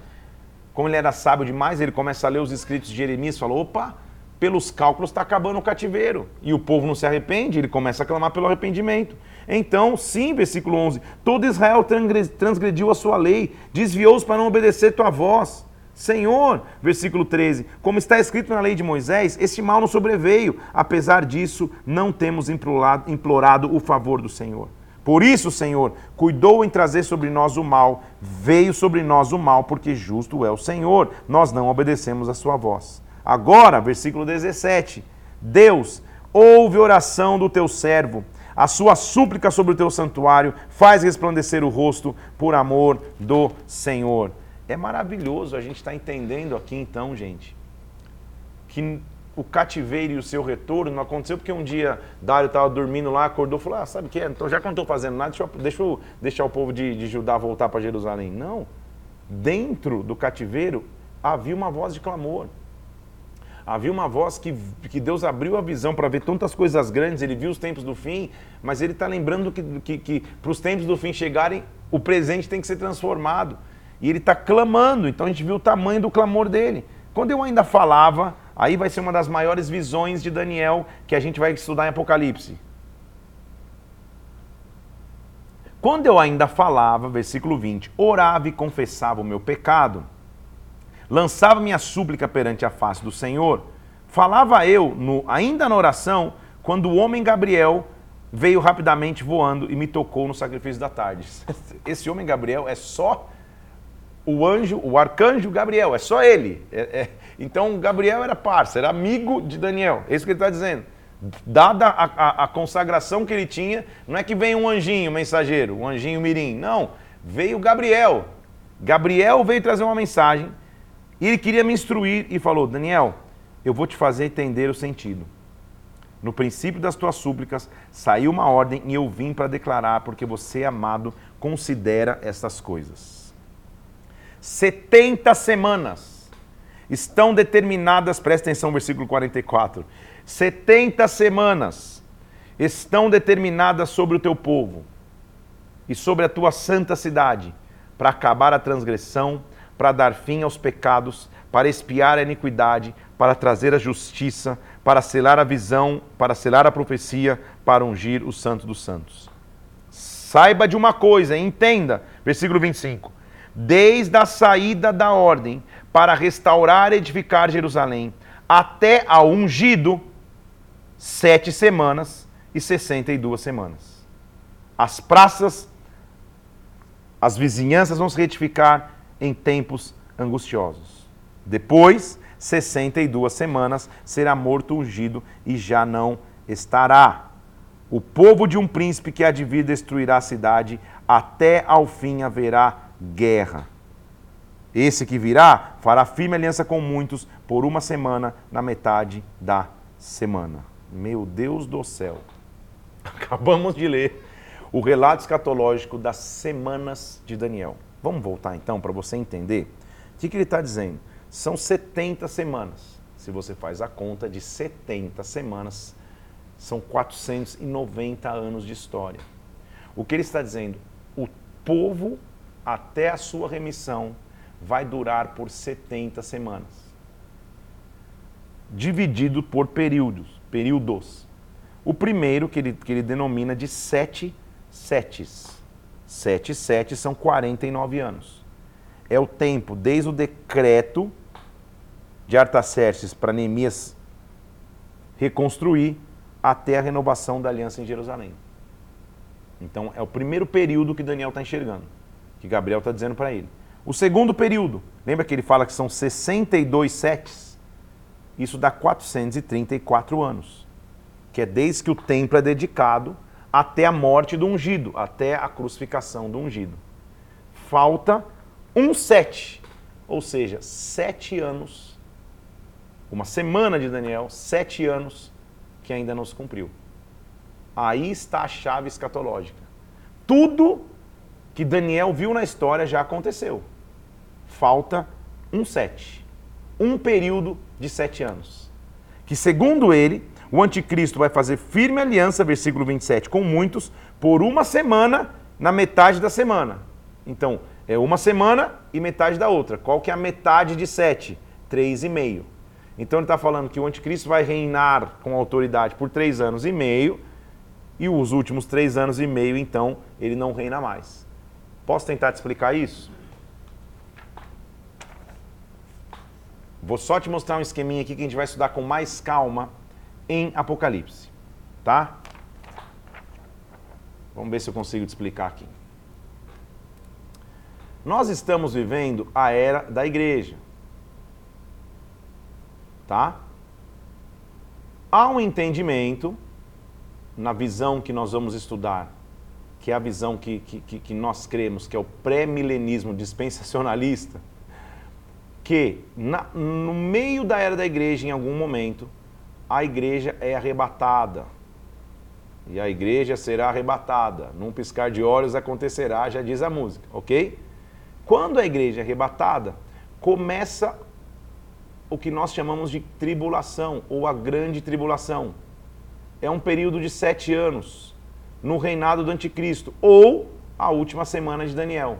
como ele era sábio demais, ele começa a ler os escritos de Jeremias e fala: opa, pelos cálculos está acabando o cativeiro. E o povo não se arrepende, ele começa a clamar pelo arrependimento. Então, sim, versículo 11: todo Israel transgrediu a sua lei, desviou-se para não obedecer tua voz. Senhor, versículo 13, como está escrito na lei de Moisés, este mal não sobreveio, apesar disso, não temos implorado, implorado o favor do Senhor. Por isso, Senhor, cuidou em trazer sobre nós o mal, veio sobre nós o mal, porque justo é o Senhor, nós não obedecemos a sua voz. Agora, versículo 17: Deus, ouve a oração do teu servo, a sua súplica sobre o teu santuário, faz resplandecer o rosto por amor do Senhor. É maravilhoso a gente estar tá entendendo aqui, então, gente, que o cativeiro e o seu retorno não aconteceu porque um dia Dário estava dormindo lá, acordou e falou: Ah, sabe o que? Então, já que eu não estou fazendo nada, deixa eu, deixa eu deixar o povo de, de Judá voltar para Jerusalém. Não. Dentro do cativeiro havia uma voz de clamor. Havia uma voz que, que Deus abriu a visão para ver tantas coisas grandes, ele viu os tempos do fim, mas ele está lembrando que, que, que para os tempos do fim chegarem, o presente tem que ser transformado. E ele está clamando, então a gente viu o tamanho do clamor dele. Quando eu ainda falava, Aí vai ser uma das maiores visões de Daniel que a gente vai estudar em Apocalipse. Quando eu ainda falava, versículo 20, orava e confessava o meu pecado, lançava minha súplica perante a face do Senhor, falava eu, no, ainda na oração, quando o homem Gabriel veio rapidamente voando e me tocou no sacrifício da tarde. Esse homem Gabriel é só o anjo, o arcanjo Gabriel, é só ele. É, é, então Gabriel era parça, era amigo de Daniel. É isso que ele está dizendo. Dada a, a, a, consagração que ele tinha, não é que vem um anjinho mensageiro, um anjinho mirim. Não, veio Gabriel. Gabriel veio trazer uma mensagem e ele queria me instruir e falou: Daniel, eu vou te fazer entender o sentido. No princípio das tuas súplicas saiu uma ordem e eu vim para declarar, porque você, amado, considera estas coisas. 70 semanas estão determinadas, presta atenção, versículo 44. 70 semanas estão determinadas sobre o teu povo e sobre a tua santa cidade, para acabar a transgressão, para dar fim aos pecados, para espiar a iniquidade, para trazer a justiça, para selar a visão, para selar a profecia, para ungir o santo dos santos. Saiba de uma coisa, entenda, versículo 25 desde a saída da ordem para restaurar e edificar Jerusalém, até ao ungido, sete semanas e sessenta e duas semanas. As praças, as vizinhanças vão se retificar em tempos angustiosos. Depois, 62 semanas, será morto ungido e já não estará. O povo de um príncipe que há de vir destruirá a cidade, até ao fim haverá guerra. Esse que virá fará firme aliança com muitos por uma semana, na metade da semana. Meu Deus do céu. Acabamos de ler o relato escatológico das semanas de Daniel. Vamos voltar então para você entender o que, que ele está dizendo. São 70 semanas. Se você faz a conta de 70 semanas, são 490 anos de história. O que ele está dizendo? O povo até a sua remissão vai durar por 70 semanas. Dividido por períodos, períodos. O primeiro que ele, que ele denomina de sete setes. Sete setes são 49 anos. É o tempo desde o decreto de Artaxerxes para Neemias reconstruir até a renovação da aliança em Jerusalém. Então é o primeiro período que Daniel está enxergando que Gabriel está dizendo para ele. O segundo período, lembra que ele fala que são 62 setes? Isso dá 434 anos, que é desde que o templo é dedicado até a morte do ungido, até a crucificação do ungido. Falta um sete, ou seja, sete anos, uma semana de Daniel, sete anos que ainda não se cumpriu. Aí está a chave escatológica. Tudo que Daniel viu na história já aconteceu. Falta um sete. Um período de sete anos. Que, segundo ele, o anticristo vai fazer firme aliança, versículo 27, com muitos, por uma semana, na metade da semana. Então, É uma semana e metade da outra. Qual que é a metade de sete? Três e meio. Então ele está falando que o anticristo vai reinar com autoridade por três anos e meio, e os últimos três anos e meio, então, ele não reina mais. Posso tentar te explicar isso? Vou só te mostrar um esqueminha aqui que a gente vai estudar com mais calma em Apocalipse, tá? Vamos ver se eu consigo te explicar aqui. Nós estamos vivendo a era da igreja. Tá? Há um entendimento na visão que nós vamos estudar, que é a visão que, que, que nós cremos, que é o pré-milenismo dispensacionalista, que na, no meio da era da igreja, em algum momento, a igreja é arrebatada. E a igreja será arrebatada. Num piscar de olhos acontecerá, já diz a música, ok? Quando a igreja é arrebatada, começa o que nós chamamos de tribulação, ou a grande tribulação. É um período de sete anos no reinado do anticristo, ou a última semana de Daniel.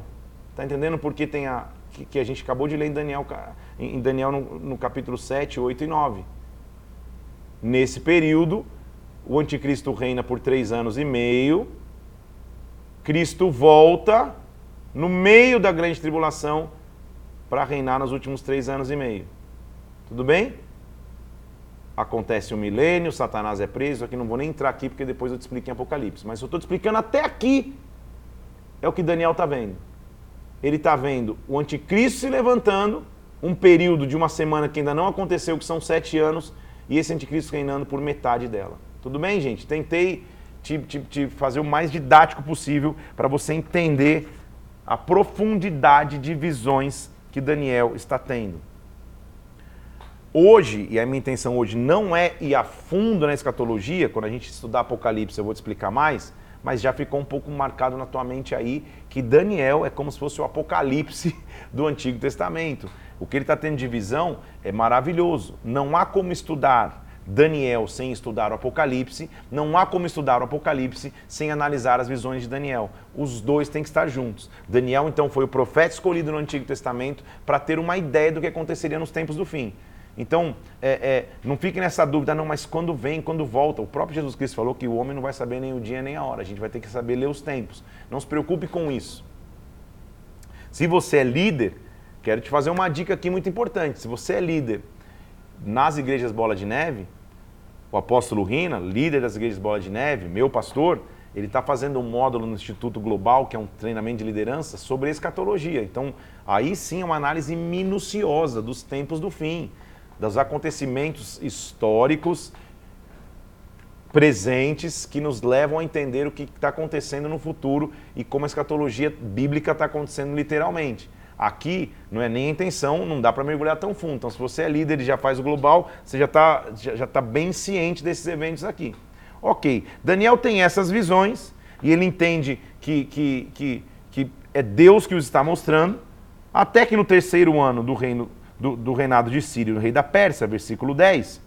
Está entendendo por que tem a. Que, que, a gente acabou de ler em Daniel, em Daniel no, no capítulo 7, 8 e 9. Nesse período, o anticristo reina por três anos e meio, Cristo volta no meio da grande tribulação para reinar nos últimos três anos e meio. Tudo bem? Acontece o um milênio, Satanás é preso. Aqui não vou nem entrar aqui porque depois eu te explico em Apocalipse. Mas eu estou te explicando até aqui é o que Daniel está vendo. Ele está vendo o anticristo se levantando, um período de uma semana que ainda não aconteceu, que são sete anos, e esse anticristo reinando por metade dela. Tudo bem, gente? Tentei te, te, te fazer o mais didático possível para você entender a profundidade de visões que Daniel está tendo. Hoje, e a minha intenção hoje não é ir a fundo na escatologia, quando a gente estudar Apocalipse eu vou te explicar mais, mas já ficou um pouco marcado na tua mente aí que Daniel é como se fosse o Apocalipse do Antigo Testamento. O que ele está tendo de visão é maravilhoso. Não há como estudar Daniel sem estudar o Apocalipse, não há como estudar o Apocalipse sem analisar as visões de Daniel. Os dois têm que estar juntos. Daniel, então, foi o profeta escolhido no Antigo Testamento para ter uma ideia do que aconteceria nos tempos do fim. Então, é, é, não fique nessa dúvida, não, mas quando vem, quando volta. O próprio Jesus Cristo falou que o homem não vai saber nem o dia nem a hora. A gente vai ter que saber ler os tempos. Não se preocupe com isso. Se você é líder, quero te fazer uma dica aqui muito importante. Se você é líder nas igrejas Bola de Neve, o apóstolo Rina, líder das igrejas Bola de Neve, meu pastor, ele está fazendo um módulo no Instituto Global, que é um treinamento de liderança, sobre escatologia. Então, aí sim é uma análise minuciosa dos tempos do fim, dos acontecimentos históricos presentes que nos levam a entender o que está acontecendo no futuro e como a escatologia bíblica está acontecendo literalmente. Aqui não é nem a intenção, não dá para mergulhar tão fundo. Então, se você é líder e já faz o global, você já está já, já tá bem ciente desses eventos aqui. Ok, Daniel tem essas visões e ele entende que, que, que, que é Deus que os está mostrando, até que no terceiro ano do, reino, do, do reinado de Sírio, rei da Pérsia, versículo 10,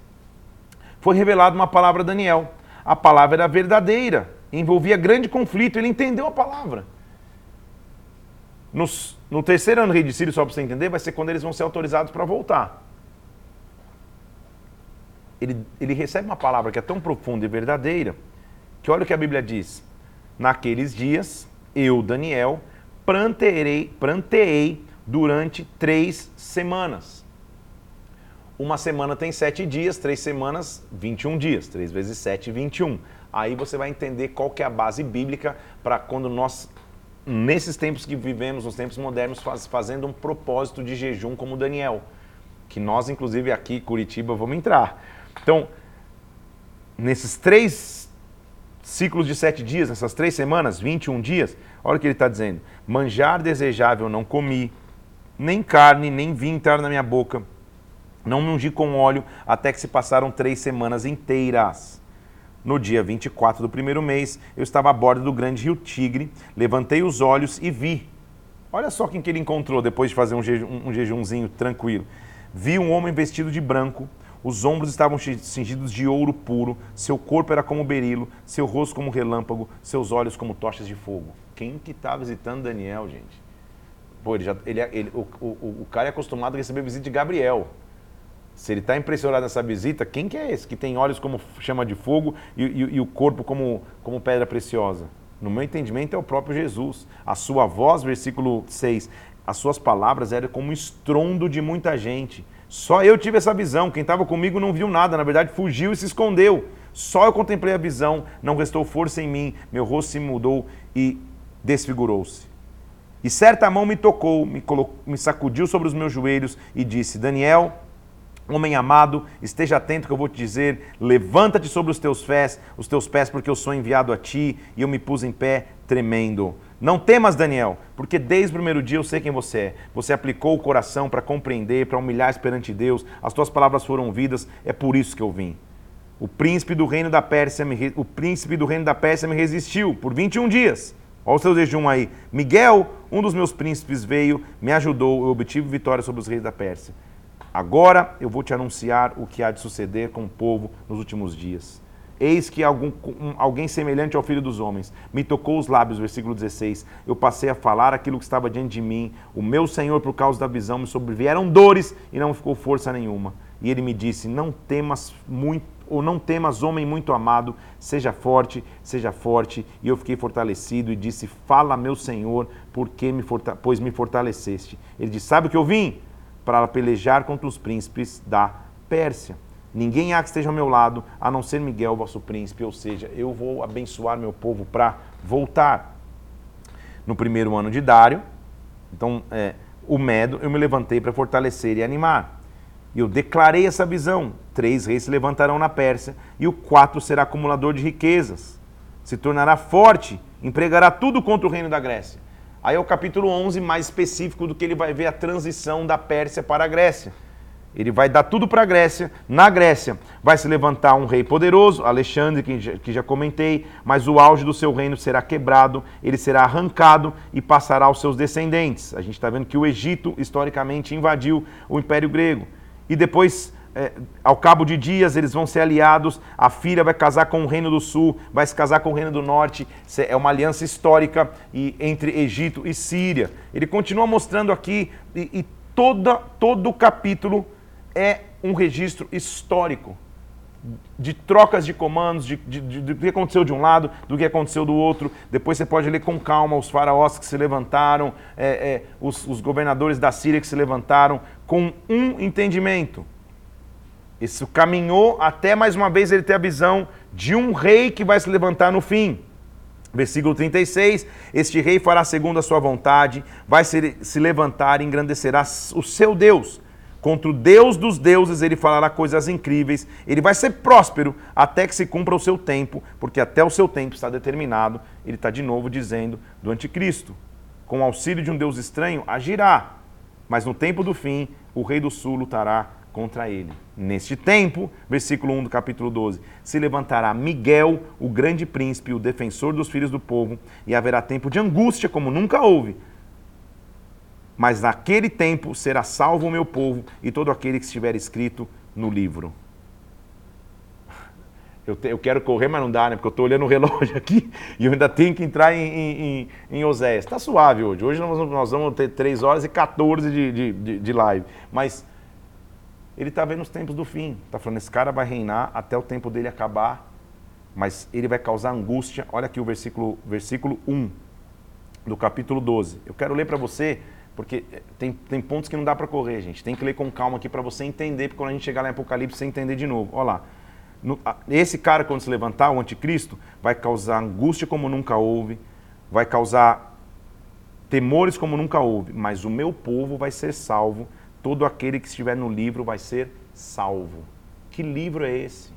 foi revelada uma palavra a Daniel. A palavra era verdadeira, envolvia grande conflito, ele entendeu a palavra. Nos, no terceiro ano do rei de Sírio, só para você entender, vai ser quando eles vão ser autorizados para voltar. Ele, ele recebe uma palavra que é tão profunda e verdadeira, que olha o que a Bíblia diz. Naqueles dias, eu, Daniel, pranteei, pranteei durante três semanas. Uma semana tem sete dias, três semanas, 21 dias. Três vezes sete, 21. Aí você vai entender qual que é a base bíblica para quando nós nesses tempos que vivemos, nos tempos modernos, faz, fazendo um propósito de jejum como Daniel, que nós, inclusive, aqui Curitiba, vamos entrar. Então, nesses três ciclos de sete dias, nessas três semanas, 21 dias, olha o que ele está dizendo: manjar desejável não comi, nem carne, nem vinho entrar na minha boca, não me ungi com óleo, até que se passaram três semanas inteiras. No dia 24 do primeiro mês, eu estava à borda do grande rio Tigre, levantei os olhos e vi. Olha só quem que ele encontrou depois de fazer um, jejum, um jejumzinho tranquilo. Vi um homem vestido de branco, os ombros estavam cingidos de ouro puro, seu corpo era como berilo, seu rosto como relâmpago, seus olhos como tochas de fogo. Quem que está visitando Daniel, gente? Pô, ele já, ele, ele, o, o, o cara é acostumado a receber visita de Gabriel. Se ele está impressionado nessa visita, quem que é esse que tem olhos como chama de fogo e, e, e, o corpo como, como pedra preciosa? No meu entendimento, é o próprio Jesus. A sua voz, versículo 6, as suas palavras eram como estrondo de muita gente. Só eu tive essa visão. Quem estava comigo não viu nada, na verdade, fugiu e se escondeu. Só eu contemplei a visão, não restou força em mim, meu rosto se mudou e desfigurou-se. E certa mão me tocou, me, colocou, me sacudiu sobre os meus joelhos e disse: Daniel, Homem amado, esteja atento que eu vou te dizer, levanta-te sobre os teus pés, os teus pés, porque eu sou enviado a ti, e eu me pus em pé tremendo. Não temas, Daniel, porque desde o primeiro dia eu sei quem você é. Você aplicou o coração para compreender, para humilhar perante Deus. As tuas palavras foram ouvidas, é por isso que eu vim. O príncipe do reino da Pérsia me, o príncipe do reino da Pérsia me resistiu por 21 dias. Olha o seu jejum aí. Miguel, um dos meus príncipes, veio, me ajudou, eu obtive vitória sobre os reis da Pérsia. Agora eu vou te anunciar o que há de suceder com o povo nos últimos dias. Eis que algum, um, alguém semelhante ao filho dos homens me tocou os lábios, versículo 16. Eu passei a falar aquilo que estava diante de mim. O meu Senhor, por causa da visão, me sobrevieram dores e não ficou força nenhuma. E ele me disse: Não temas muito, ou não temas, homem muito amado, seja forte, seja forte. E eu fiquei fortalecido e disse: Fala, meu Senhor, porque me pois me fortaleceste. Ele disse: Sabe o que eu vim? para pelejar contra os príncipes da Pérsia. Ninguém há que esteja ao meu lado, a não ser Miguel, vosso príncipe, ou seja, eu vou abençoar meu povo para voltar. No primeiro ano de Dário, então, é, o Medo, eu me levantei para fortalecer e animar. E eu declarei essa visão: três reis se levantarão na Pérsia, e o quatro será acumulador de riquezas. Se tornará forte, empregará tudo contra o reino da Grécia. Aí é o capítulo 11 mais específico do que ele vai ver a transição da Pérsia para a Grécia. Ele vai dar tudo para a Grécia. Na Grécia vai se levantar um rei poderoso, Alexandre, que já, que já comentei, mas o auge do seu reino será quebrado, ele será arrancado e passará aos seus descendentes. A gente está vendo que o Egito, historicamente, invadiu o Império Grego. E depois é, ao cabo de dias eles vão ser aliados, a filha vai casar com o reino do sul, vai se casar com o reino do norte, é uma aliança histórica e, entre Egito e Síria. Ele continua mostrando aqui, e, e toda, todo o capítulo é um registro histórico de trocas de comandos, de, de, de, do que aconteceu de um lado, do que aconteceu do outro. Depois você pode ler com calma os faraós que se levantaram, é, é, os, os governadores da Síria que se levantaram, com um entendimento isso caminhou até mais uma vez ele ter a visão de um rei que vai se levantar no fim. Versículo 36: Este rei fará segundo a sua vontade, vai se, se levantar e engrandecerá o seu Deus. Contra o Deus dos deuses ele falará coisas incríveis. Ele vai ser próspero até que se cumpra o seu tempo, porque até o seu tempo está determinado. Ele está de novo dizendo do anticristo. Com o auxílio de um Deus estranho, agirá. Mas no tempo do fim, o rei do sul lutará contra ele. Neste tempo, versículo 1 do capítulo 12, se levantará Miguel, o grande príncipe, o defensor dos filhos do povo, e haverá tempo de angústia como nunca houve. Mas naquele tempo será salvo o meu povo e todo aquele que estiver escrito no livro. Eu, te, eu quero correr, mas não dá, né? Porque eu estou olhando o relógio aqui e eu ainda tenho que entrar em, em, em Oséias. Está suave hoje. Hoje nós, nós, vamos ter 3 horas e 14 de, de, de, de live. Mas ele está vendo os tempos do fim. Está falando, esse cara vai reinar até o tempo dele acabar, mas ele vai causar angústia. Olha aqui o versículo, versículo 1 do capítulo 12. Eu quero ler para você, porque eh, tem, tem pontos que não dá para correr, gente. Tem que ler com calma aqui para você entender, porque quando a gente chegar lá em Apocalipse, você entender de novo. Olha lá. No, esse cara, quando se levantar, o anticristo, vai causar angústia como nunca houve, vai causar temores como nunca houve, mas o meu povo vai ser salvo todo aquele que estiver no livro vai ser salvo. Que livro é esse?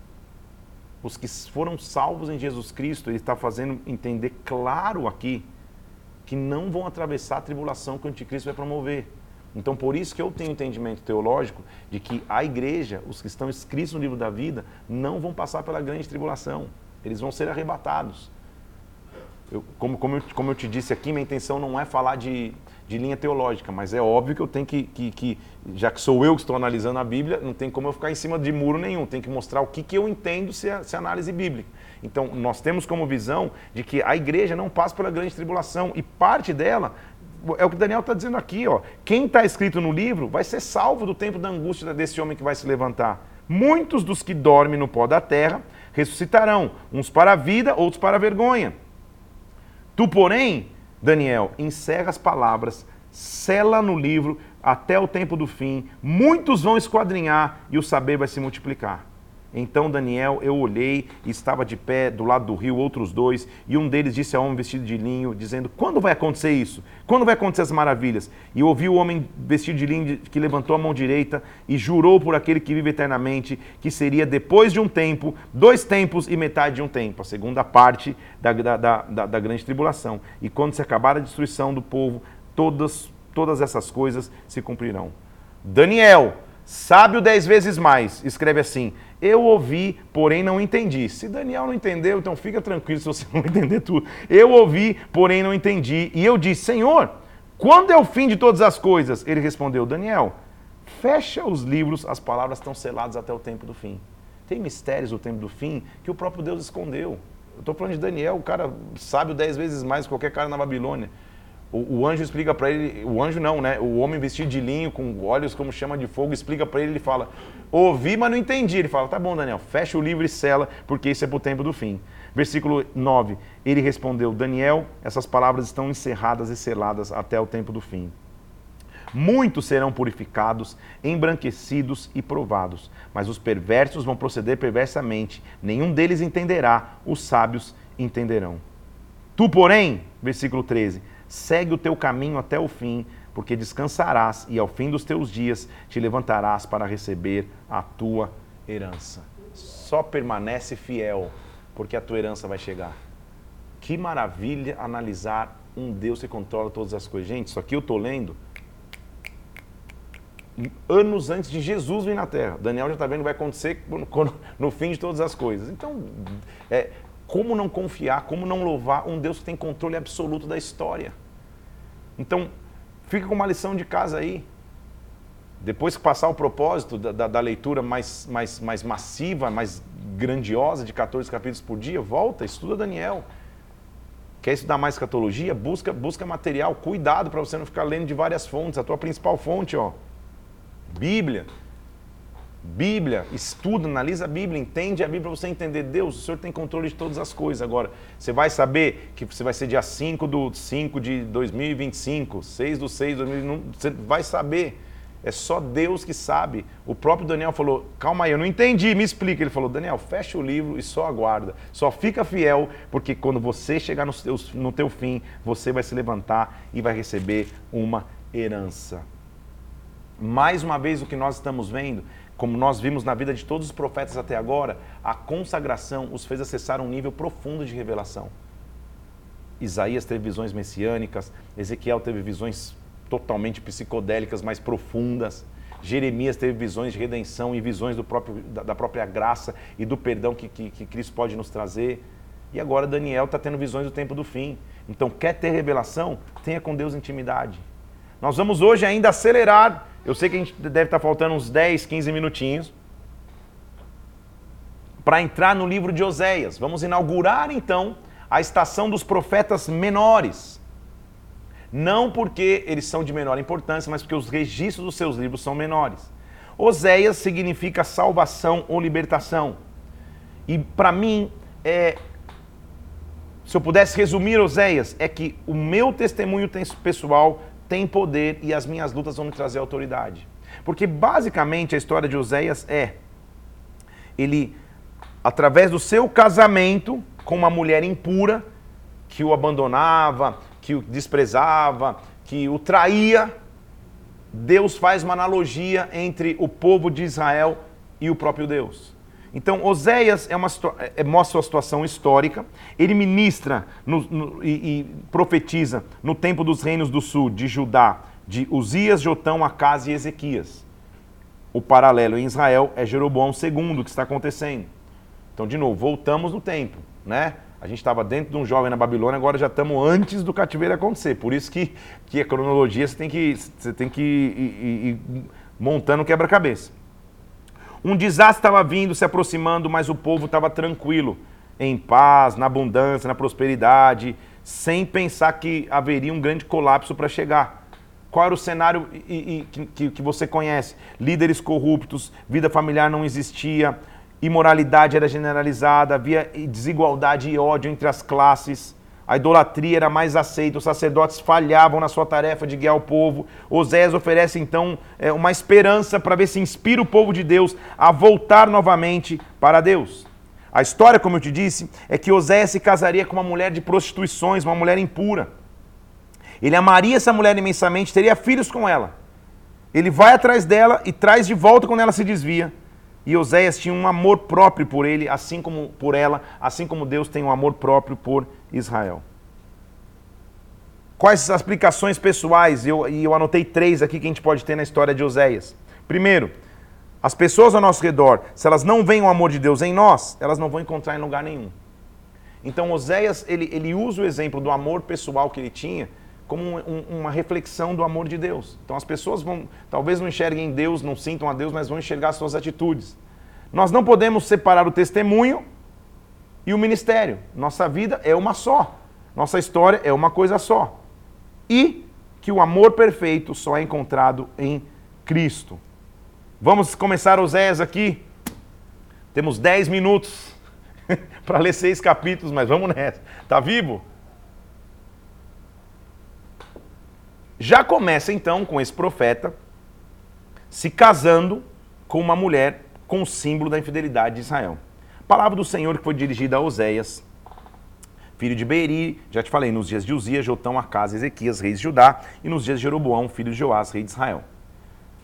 Os que foram salvos em Jesus Cristo, ele está fazendo entender claro aqui que não vão atravessar a tribulação que o anticristo vai promover. Então, por isso que eu tenho entendimento teológico de que a igreja, os que estão escritos no livro da vida, não vão passar pela grande tribulação. Eles vão ser arrebatados. Eu, como, como, eu, como eu te disse aqui, minha intenção não é falar de, de linha teológica, mas é óbvio que eu tenho que, que, que, já que sou eu que estou analisando a Bíblia, não tem como eu ficar em cima de muro nenhum, tem que mostrar o que, que eu entendo se é, se é análise bíblica. Então, nós temos como visão de que a igreja não passa pela grande tribulação e parte dela é o que Daniel está dizendo aqui, ó. Quem está escrito no livro vai ser salvo do tempo da angústia desse homem que vai se levantar. Muitos dos que dormem no pó da terra ressuscitarão, uns para a vida, outros para a vergonha. Tu, porém, Daniel, encerra as palavras, sela no livro até o tempo do fim. Muitos vão esquadrinhar e o saber vai se multiplicar. Então Daniel, eu olhei estava de pé do lado do rio outros dois, e um deles disse ao homem vestido de linho, dizendo: Quando vai acontecer isso? Quando vai acontecer as maravilhas? E ouvi o homem vestido de linho que levantou a mão direita e jurou por aquele que vive eternamente que seria depois de um tempo, dois tempos e metade de um tempo, a segunda parte da, da, da, da grande tribulação. E quando se acabar a destruição do povo, todas, todas essas coisas se cumprirão. Daniel, sábio dez vezes mais, escreve assim: eu ouvi, porém não entendi. Se Daniel não entendeu, então fica tranquilo se você não entender tudo. Eu ouvi, porém não entendi. E eu disse: Senhor, quando é o fim de todas as coisas? Ele respondeu: Daniel, fecha os livros, as palavras estão seladas até o tempo do fim. Tem mistérios do tempo do fim que o próprio Deus escondeu. Eu estou falando de Daniel, o cara sabe dez vezes mais que qualquer cara na Babilônia. O, o, anjo explica para ele, o anjo não, né? O homem vestido de linho, com olhos como chama de fogo, explica para ele, ele fala: Ouvi, mas não entendi. Ele fala: Tá bom, Daniel, fecha o livro e sela, porque isso é para o tempo do fim. Versículo 9: Ele respondeu: Daniel, essas palavras estão encerradas e seladas até o tempo do fim. Muitos serão purificados, embranquecidos e provados, mas os perversos vão proceder perversamente. Nenhum deles entenderá, os sábios entenderão. Tu, porém, versículo 13 segue o teu caminho até o fim, porque descansarás e ao fim dos teus dias te levantarás para receber a tua herança. Só permanece fiel, porque a tua herança vai chegar. Que maravilha analisar um Deus que controla todas as coisas. Gente, isso aqui eu estou lendo anos antes de Jesus vir na Terra. Daniel já está vendo que vai acontecer no fim de todas as coisas. Então, é, como não confiar, como não louvar um Deus que tem controle absoluto da história? Então, fica com uma lição de casa aí. Depois que passar o propósito da, da, da, leitura mais, mais, mais massiva, mais grandiosa, de 14 capítulos por dia, volta, estuda Daniel. Quer estudar mais escatologia? Busca, busca material, cuidado para você não ficar lendo de várias fontes. A tua principal fonte, ó, Bíblia. Bíblia, estuda, analisa a Bíblia, entende a Bíblia para você entender Deus, o Senhor tem controle de todas as coisas. Agora, você vai saber que você vai ser dia 5 do 5 de 2025, 6 do 6 de 2025, você vai saber. É só Deus que sabe. O próprio Daniel falou: calma aí, eu não entendi, me explica. Ele falou: Daniel, fecha o livro e só aguarda. Só fica fiel, porque quando você chegar no, teu, no teu fim, você vai se levantar e vai receber uma herança. Mais uma vez, o que nós estamos vendo como nós vimos na vida de todos os profetas até agora, a consagração os fez acessar um nível profundo de revelação. Isaías teve visões messiânicas, Ezequiel teve visões totalmente psicodélicas, mais profundas. Jeremias teve visões de redenção e visões próprio, da própria graça e do perdão que, que, que Cristo pode nos trazer. E agora Daniel está tendo visões do tempo do fim. Então, quer ter revelação? Tenha com Deus intimidade. Nós vamos hoje ainda acelerar eu sei que a gente deve estar faltando uns 10, 15 minutinhos para entrar no livro de Oséias. Vamos inaugurar então a estação dos profetas menores. Não porque eles são de menor importância, mas porque os registros dos seus livros são menores. Oséias significa salvação ou libertação. E para mim, é, se eu pudesse resumir Oséias, é que o meu testemunho pessoal tem poder e as minhas lutas vão me trazer autoridade. Porque basicamente a história de Oséias é ele através do seu casamento com uma mulher impura que o abandonava, que o desprezava, que o traía, Deus faz uma analogia entre o povo de Israel e o próprio Deus. Então, Oséias é uma, é, mostra a situação histórica, ele ministra no, no, e, e, profetiza no tempo dos reinos do sul, de Judá, de Uzias, Jotão, Acas e Ezequias. O paralelo em Israel é Jeroboão II, que está acontecendo. Então, de novo, voltamos no tempo, né? A gente estava dentro de um jovem na Babilônia, agora já estamos antes do cativeiro acontecer. Por isso que, que a cronologia você tem que, você tem que ir, ir, ir montando quebra-cabeça. Um desastre estava vindo, se aproximando, mas o povo estava tranquilo, em paz, na abundância, na prosperidade, sem pensar que haveria um grande colapso para chegar. Qual era o cenário que, que você conhece? Líderes corruptos, vida familiar não existia, imoralidade era generalizada, havia desigualdade e ódio entre as classes. A idolatria era mais aceita, os sacerdotes falhavam na sua tarefa de guiar o povo. Osés oferece então é, uma esperança para ver se inspira o povo de Deus a voltar novamente para Deus. A história, como eu te disse, é que Osés se casaria com uma mulher de prostituições, uma mulher impura. Ele amaria essa mulher imensamente, teria filhos com ela. Ele vai atrás dela e traz de volta quando ela se desvia. E Oséias tinha um amor próprio por ele, assim como por ela, assim como Deus tem um amor próprio por Israel. Quais as aplicações pessoais? E eu, eu anotei três aqui que a gente pode ter na história de Oséias. Primeiro, as pessoas ao nosso redor, se elas não veem o amor de Deus em nós, elas não vão encontrar em lugar nenhum. Então Oséias, ele, ele usa o exemplo do amor pessoal que ele tinha como um, um, uma reflexão do amor de Deus. Então as pessoas vão, talvez não enxerguem Deus, não sintam a Deus, mas vão enxergar suas atitudes. Nós não podemos separar o testemunho e o ministério. Nossa vida é uma só. Nossa história é uma coisa só. E que o amor perfeito só é encontrado em Cristo. Vamos começar Oséias aqui. Temos 10 minutos para ler seis capítulos, mas vamos nessa. Tá vivo? Já começa então com esse profeta se casando com uma mulher com o símbolo da infidelidade de Israel. Palavra do Senhor que foi dirigida a Oséias, filho de Beeri, já te falei, nos dias de Uzias, Jotão, Acas, Ezequias, reis de Judá, e nos dias de Jeroboão, filho de Joás, rei de Israel.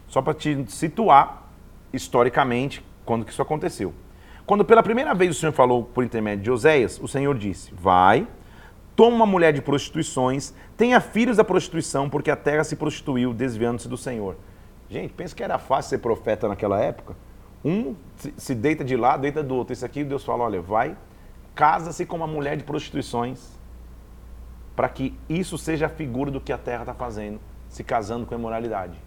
Só para te situar historicamente quando que isso aconteceu. Quando pela primeira vez o Senhor falou por intermédio de Oséias, o Senhor disse: Vai, toma uma mulher de prostituições, tenha filhos da prostituição, porque a terra se prostituiu, desviando-se do Senhor. Gente, pensa que era fácil ser profeta naquela época? Um se deita de lá, deita do outro. Isso aqui Deus fala: olha, vai, casa-se com uma mulher de prostituições, para que isso seja a figura do que a terra está fazendo, se casando com a imoralidade.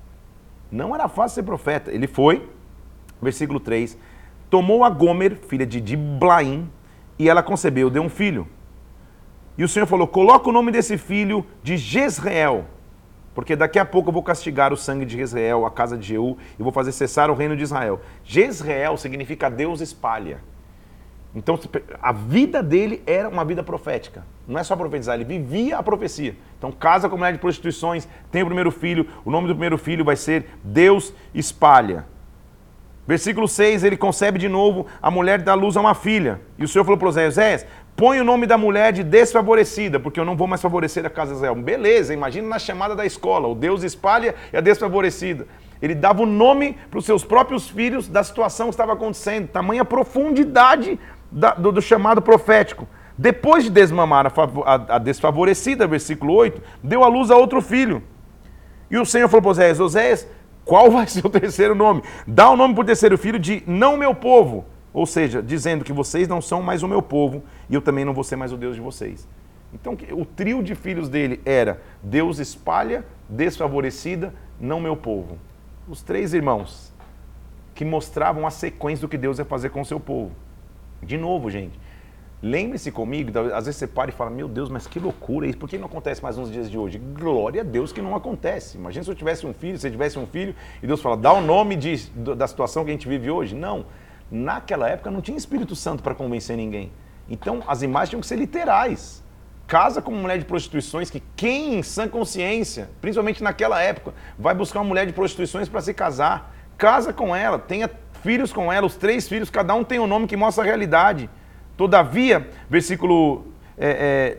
Não era fácil ser profeta. Ele foi, versículo 3, tomou a Gomer, filha de Diblaim, e ela concebeu, deu um filho. E o Senhor falou: coloca o nome desse filho de Jezreel, porque daqui a pouco eu vou castigar o sangue de Jezreel, a casa de Jeú, e vou fazer cessar o reino de Israel. Jezreel significa Deus espalha. Então, a vida dele era uma vida profética. Não é só profetizar, ele vivia a profecia. Então, casa com mulher de prostituições, tem o primeiro filho, o nome do primeiro filho vai ser Deus espalha. Versículo 6, ele concebe de novo, a mulher dá luz a uma filha. E o Senhor falou para Oséias, põe o nome da mulher de desfavorecida, porque eu não vou mais favorecer a casa de Israel. Beleza, imagina na chamada da escola, o Deus espalha e a desfavorecida. Ele dava o nome para os seus próprios filhos da situação que estava acontecendo, tamanha profundidade da, do, do, chamado profético. Depois de desmamar a, a, a, desfavorecida, versículo 8, deu à luz a outro filho. E o Senhor falou para Oséias: Oséias, qual vai ser o terceiro nome? Dá o nome para o terceiro filho de não meu povo. Ou seja, dizendo que vocês não são mais o meu povo e eu também não vou ser mais o Deus de vocês. Então, o trio de filhos dele era Deus espalha, desfavorecida, não meu povo. Os três irmãos que mostravam a sequência do que Deus ia fazer com o seu povo. De novo, gente, lembre-se comigo, às vezes você para e fala, meu Deus, mas que loucura isso, por que não acontece mais nos dias de hoje? Glória a Deus que não acontece. Imagina se eu tivesse um filho, se eu tivesse um filho, e Deus fala, dá o nome de, da situação que a gente vive hoje. Não, naquela época não tinha Espírito Santo para convencer ninguém. Então as imagens tinham que ser literais. Casa com uma mulher de prostituições que quem em sã consciência, principalmente naquela época, vai buscar uma mulher de prostituições para se casar. Casa com ela, tenha filhos com ela, os três filhos, cada um tem um nome que mostra a realidade. Todavia, versículo. É, é,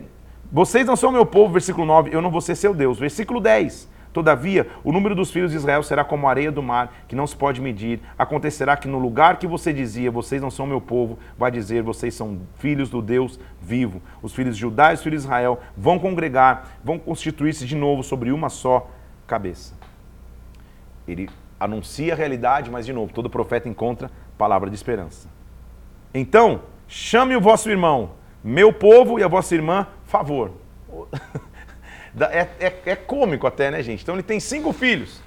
vocês não são meu povo, versículo 9, eu não vou ser seu Deus. Versículo 10. Todavia, o número dos filhos de Israel será como a areia do mar, que não se pode medir. Acontecerá que no lugar que você dizia, vocês não são meu povo, vai dizer, vocês são filhos do Deus vivo. Os filhos de Judá e os filhos de Israel vão congregar, vão constituir-se de novo sobre uma só cabeça. Ele anuncia a realidade, mas de novo, todo profeta encontra palavra de esperança. Então, chame o vosso irmão, meu povo, e a vossa irmã, favor. É, é, é, cômico até, né, gente? Então ele tem cinco filhos.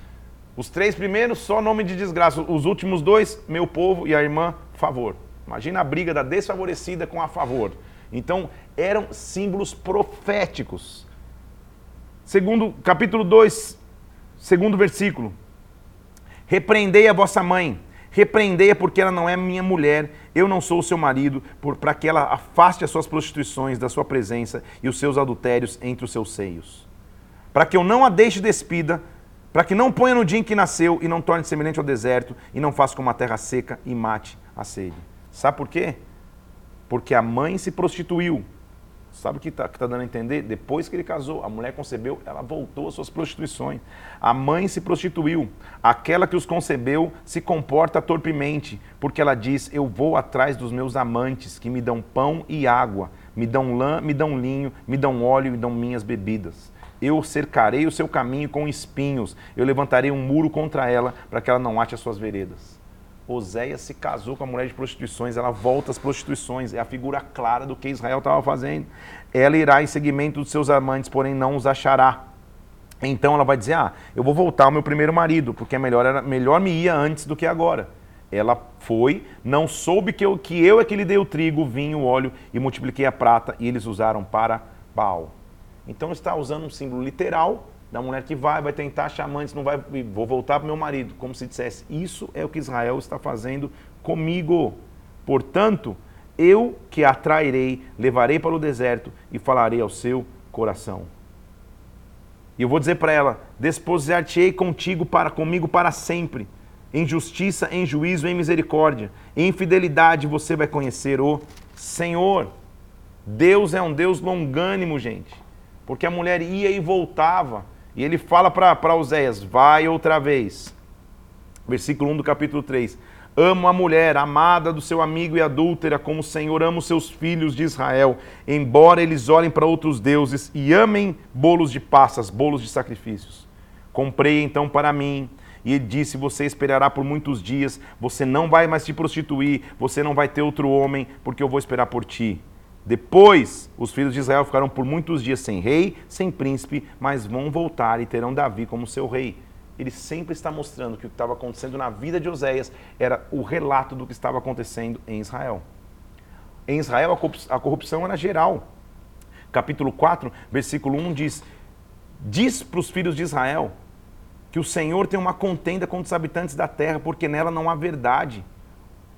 Os três primeiros, só nome de desgraça. Os últimos dois, meu povo e a irmã, favor. Imagina a briga da desfavorecida com a favor. Então, eram símbolos proféticos. Segundo, capítulo 2, segundo versículo. Repreendei a vossa mãe, repreendei-a porque ela não é minha mulher, eu não sou o seu marido, para que ela afaste as suas prostituições da sua presença e os seus adultérios entre os seus seios. Para que eu não a deixe despida, para que não ponha no dia em que nasceu e não torne semelhante ao deserto e não faça como uma terra seca e mate a sede. Sabe por quê? Porque a mãe se prostituiu. Sabe o que está tá dando a entender? Depois que ele casou, a mulher concebeu, ela voltou às suas prostituições. A mãe se prostituiu. Aquela que os concebeu se comporta torpemente, porque ela diz: Eu vou atrás dos meus amantes, que me dão pão e água, me dão lã, me dão linho, me dão óleo e dão minhas bebidas. Eu cercarei o seu caminho com espinhos, eu levantarei um muro contra ela, para que ela não ate as suas veredas. Oséias se casou com a mulher de prostituições, ela volta às prostituições, é a figura clara do que Israel estava fazendo. Ela irá em seguimento dos seus amantes, porém não os achará. Então ela vai dizer: Ah, eu vou voltar ao meu primeiro marido, porque é melhor, melhor me ia antes do que agora. Ela foi, não soube que eu, que eu é que lhe dei o trigo, o vinho, o óleo e multipliquei a prata, e eles usaram para Baal. Então está usando um símbolo literal da mulher que vai, vai tentar achar amantes, não vai, vou voltar para meu marido, como se dissesse, isso é o que Israel está fazendo comigo. Portanto, eu que atrairei, levarei para o deserto e falarei ao seu coração. E eu vou dizer para ela: desposar-te-ei contigo para comigo para sempre. Em justiça, em juízo, em misericórdia. Em fidelidade você vai conhecer o Senhor. Deus é um Deus longânimo, gente. Porque a mulher ia e voltava. E ele fala para Oséias: vai outra vez. Versículo 1 do capítulo 3. Amo a mulher, amada do seu amigo e adúltera, como o Senhor ama os seus filhos de Israel, embora eles olhem para outros deuses e amem bolos de passas, bolos de sacrifícios. Comprei então para mim, e ele disse: Você esperará por muitos dias, você não vai mais se prostituir, você não vai ter outro homem, porque eu vou esperar por ti. Depois, os filhos de Israel ficaram por muitos dias sem rei, sem príncipe, mas vão voltar e terão Davi como seu rei. Ele sempre está mostrando que o que estava acontecendo na vida de Oséias era o relato do que estava acontecendo em Israel. Em Israel, a corrupção era geral. Capítulo 4, versículo 1 diz: Diz para os filhos de Israel que o Senhor tem uma contenda contra os habitantes da terra, porque nela não há verdade.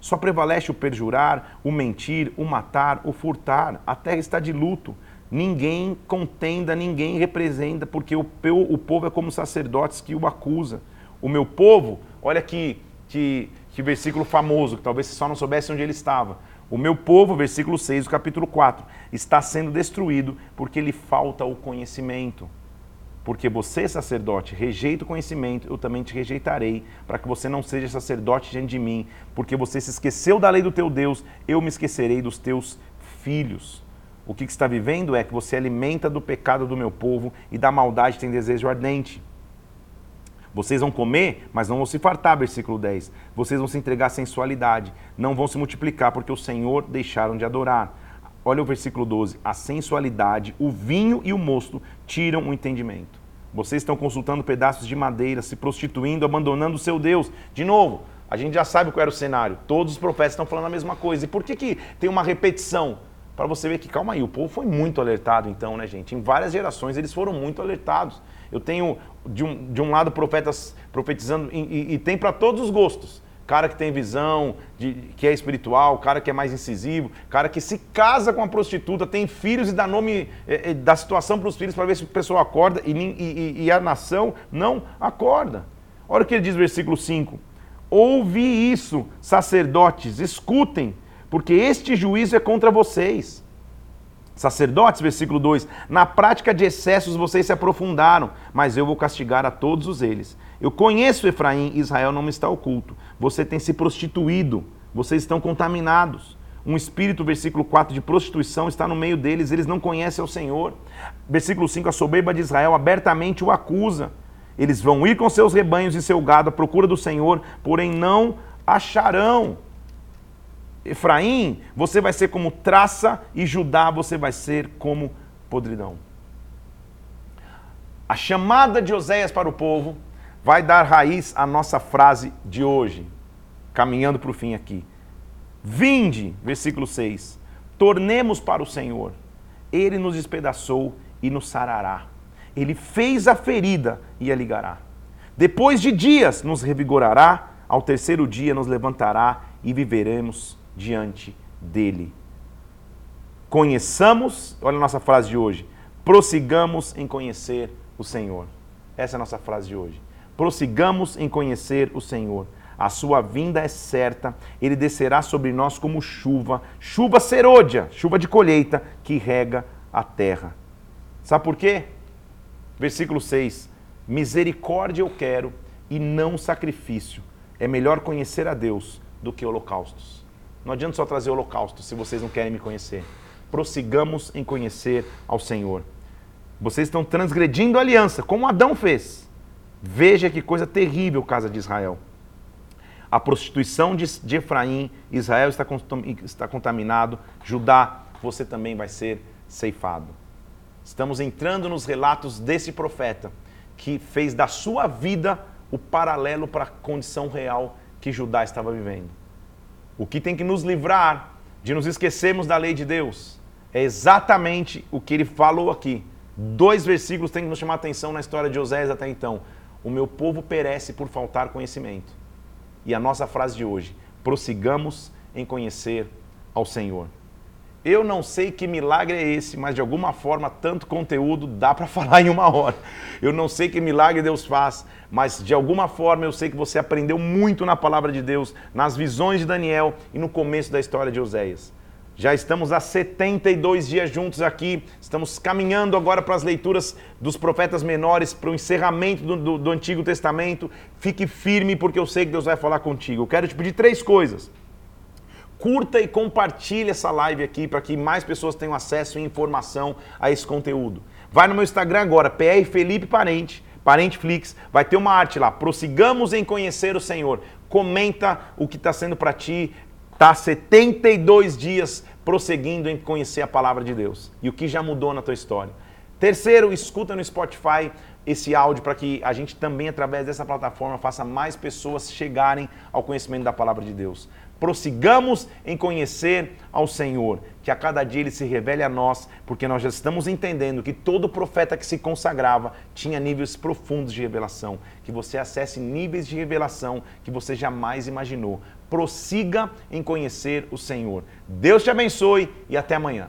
Só prevalece o perjurar, o mentir, o matar, o furtar. A terra está de luto. Ninguém contenda, ninguém representa, porque o, o povo é como sacerdotes que o acusa. O meu povo, olha que, que, que versículo famoso, que talvez você só não soubesse onde ele estava. O meu povo, versículo 6 do capítulo 4, está sendo destruído porque lhe falta o conhecimento. Porque você, sacerdote, rejeita o conhecimento, eu também te rejeitarei, para que você não seja sacerdote diante de mim, porque você se esqueceu da lei do teu Deus, eu me esquecerei dos teus filhos. O que, que está vivendo é que você alimenta do pecado do meu povo e da maldade tem desejo ardente. Vocês vão comer, mas não vão se fartar, versículo 10. Vocês vão se entregar à sensualidade, não vão se multiplicar, porque o Senhor deixaram de adorar. Olha o versículo 12. A sensualidade, o vinho e o mosto tiram o entendimento. Vocês estão consultando pedaços de madeira, se prostituindo, abandonando o seu Deus. De novo, a gente já sabe qual era o cenário. Todos os profetas estão falando a mesma coisa. E por que, que tem uma repetição? Para você ver que, calma aí, o povo foi muito alertado então, né, gente? Em várias gerações eles foram muito alertados. Eu tenho, de um, de um lado, profetas profetizando, e, e, e tem para todos os gostos cara que tem visão, de, que é espiritual, cara que é mais incisivo, cara que se casa com a prostituta, tem filhos e dá nome é, é, da situação para os filhos para ver se o pessoal acorda e, e, e, a nação não acorda. Olha o que ele diz versículo 5. Ouvi isso, sacerdotes, escutem, porque este juízo é contra vocês. Sacerdotes, versículo 2: Na prática de excessos vocês se aprofundaram, mas eu vou castigar a todos eles. Eu conheço Efraim, Israel não me está oculto. Você tem se prostituído, vocês estão contaminados. Um espírito, versículo 4, de prostituição está no meio deles, eles não conhecem o Senhor. Versículo 5, a soberba de Israel abertamente o acusa. Eles vão ir com seus rebanhos e seu gado à procura do Senhor, porém não acharão. Efraim, você vai ser como traça, e Judá, você vai ser como podridão. A chamada de Oséias para o povo vai dar raiz à nossa frase de hoje, caminhando para o fim aqui. Vinde, versículo 6, tornemos para o Senhor, Ele nos despedaçou e nos sarará. Ele fez a ferida e a ligará. Depois de dias nos revigorará, ao terceiro dia nos levantará e viveremos diante dele. Conheçamos, olha a nossa frase de hoje, prossigamos em conhecer o Senhor. Essa é a nossa frase de hoje. Prossigamos em conhecer o Senhor. A sua vinda é certa, ele descerá sobre nós como chuva, chuva serôdia, chuva de colheita que rega a terra. Sabe por quê? Versículo 6: Misericórdia eu quero e não sacrifício. É melhor conhecer a Deus do que holocaustos. Não adianta só trazer holocaustos se vocês não querem me conhecer. Prossigamos em conhecer ao Senhor. Vocês estão transgredindo a aliança, como Adão fez. Veja que coisa terrível, casa de Israel. A prostituição de, de Efraim, Israel está, está contaminado, Judá, você também vai ser ceifado. Estamos entrando nos relatos desse profeta que fez da sua vida o paralelo para a condição real que Judá estava vivendo. O que tem que nos livrar de nos esquecermos da lei de Deus é exatamente o que ele falou aqui. Dois versículos têm que nos chamar a atenção na história de Oséias até então. O meu povo perece por faltar conhecimento. E a nossa frase de hoje: prossigamos em conhecer ao Senhor. Eu não sei que milagre é esse, mas de alguma forma tanto conteúdo dá para falar em uma hora. Eu não sei que milagre Deus faz, mas de alguma forma eu sei que você aprendeu muito na palavra de Deus, nas visões de Daniel e no começo da história de Oséias. Já estamos há 72 dias juntos aqui, estamos caminhando agora para as leituras dos profetas menores, para o encerramento do, do, do Antigo Testamento. Fique firme, porque eu sei que Deus vai falar contigo. Eu quero te pedir três coisas. Curta e compartilhe essa live aqui para que mais pessoas tenham acesso e informação a esse conteúdo. Vai no meu Instagram agora, PR Felipe Parente, Parenteflix, vai ter uma arte lá. Prossigamos em conhecer o Senhor. Comenta o que está sendo para ti, Está 72 dias prosseguindo em conhecer a palavra de Deus e o que já mudou na tua história. Terceiro, escuta no Spotify esse áudio para que a gente também, através dessa plataforma, faça mais pessoas chegarem ao conhecimento da palavra de Deus. Prossigamos em conhecer ao Senhor, que a cada dia ele se revele a nós, porque nós já estamos entendendo que todo profeta que se consagrava tinha níveis profundos de revelação. Que você acesse níveis de revelação que você jamais imaginou prossiga em conhecer o Senhor. Deus te abençoe e até amanhã.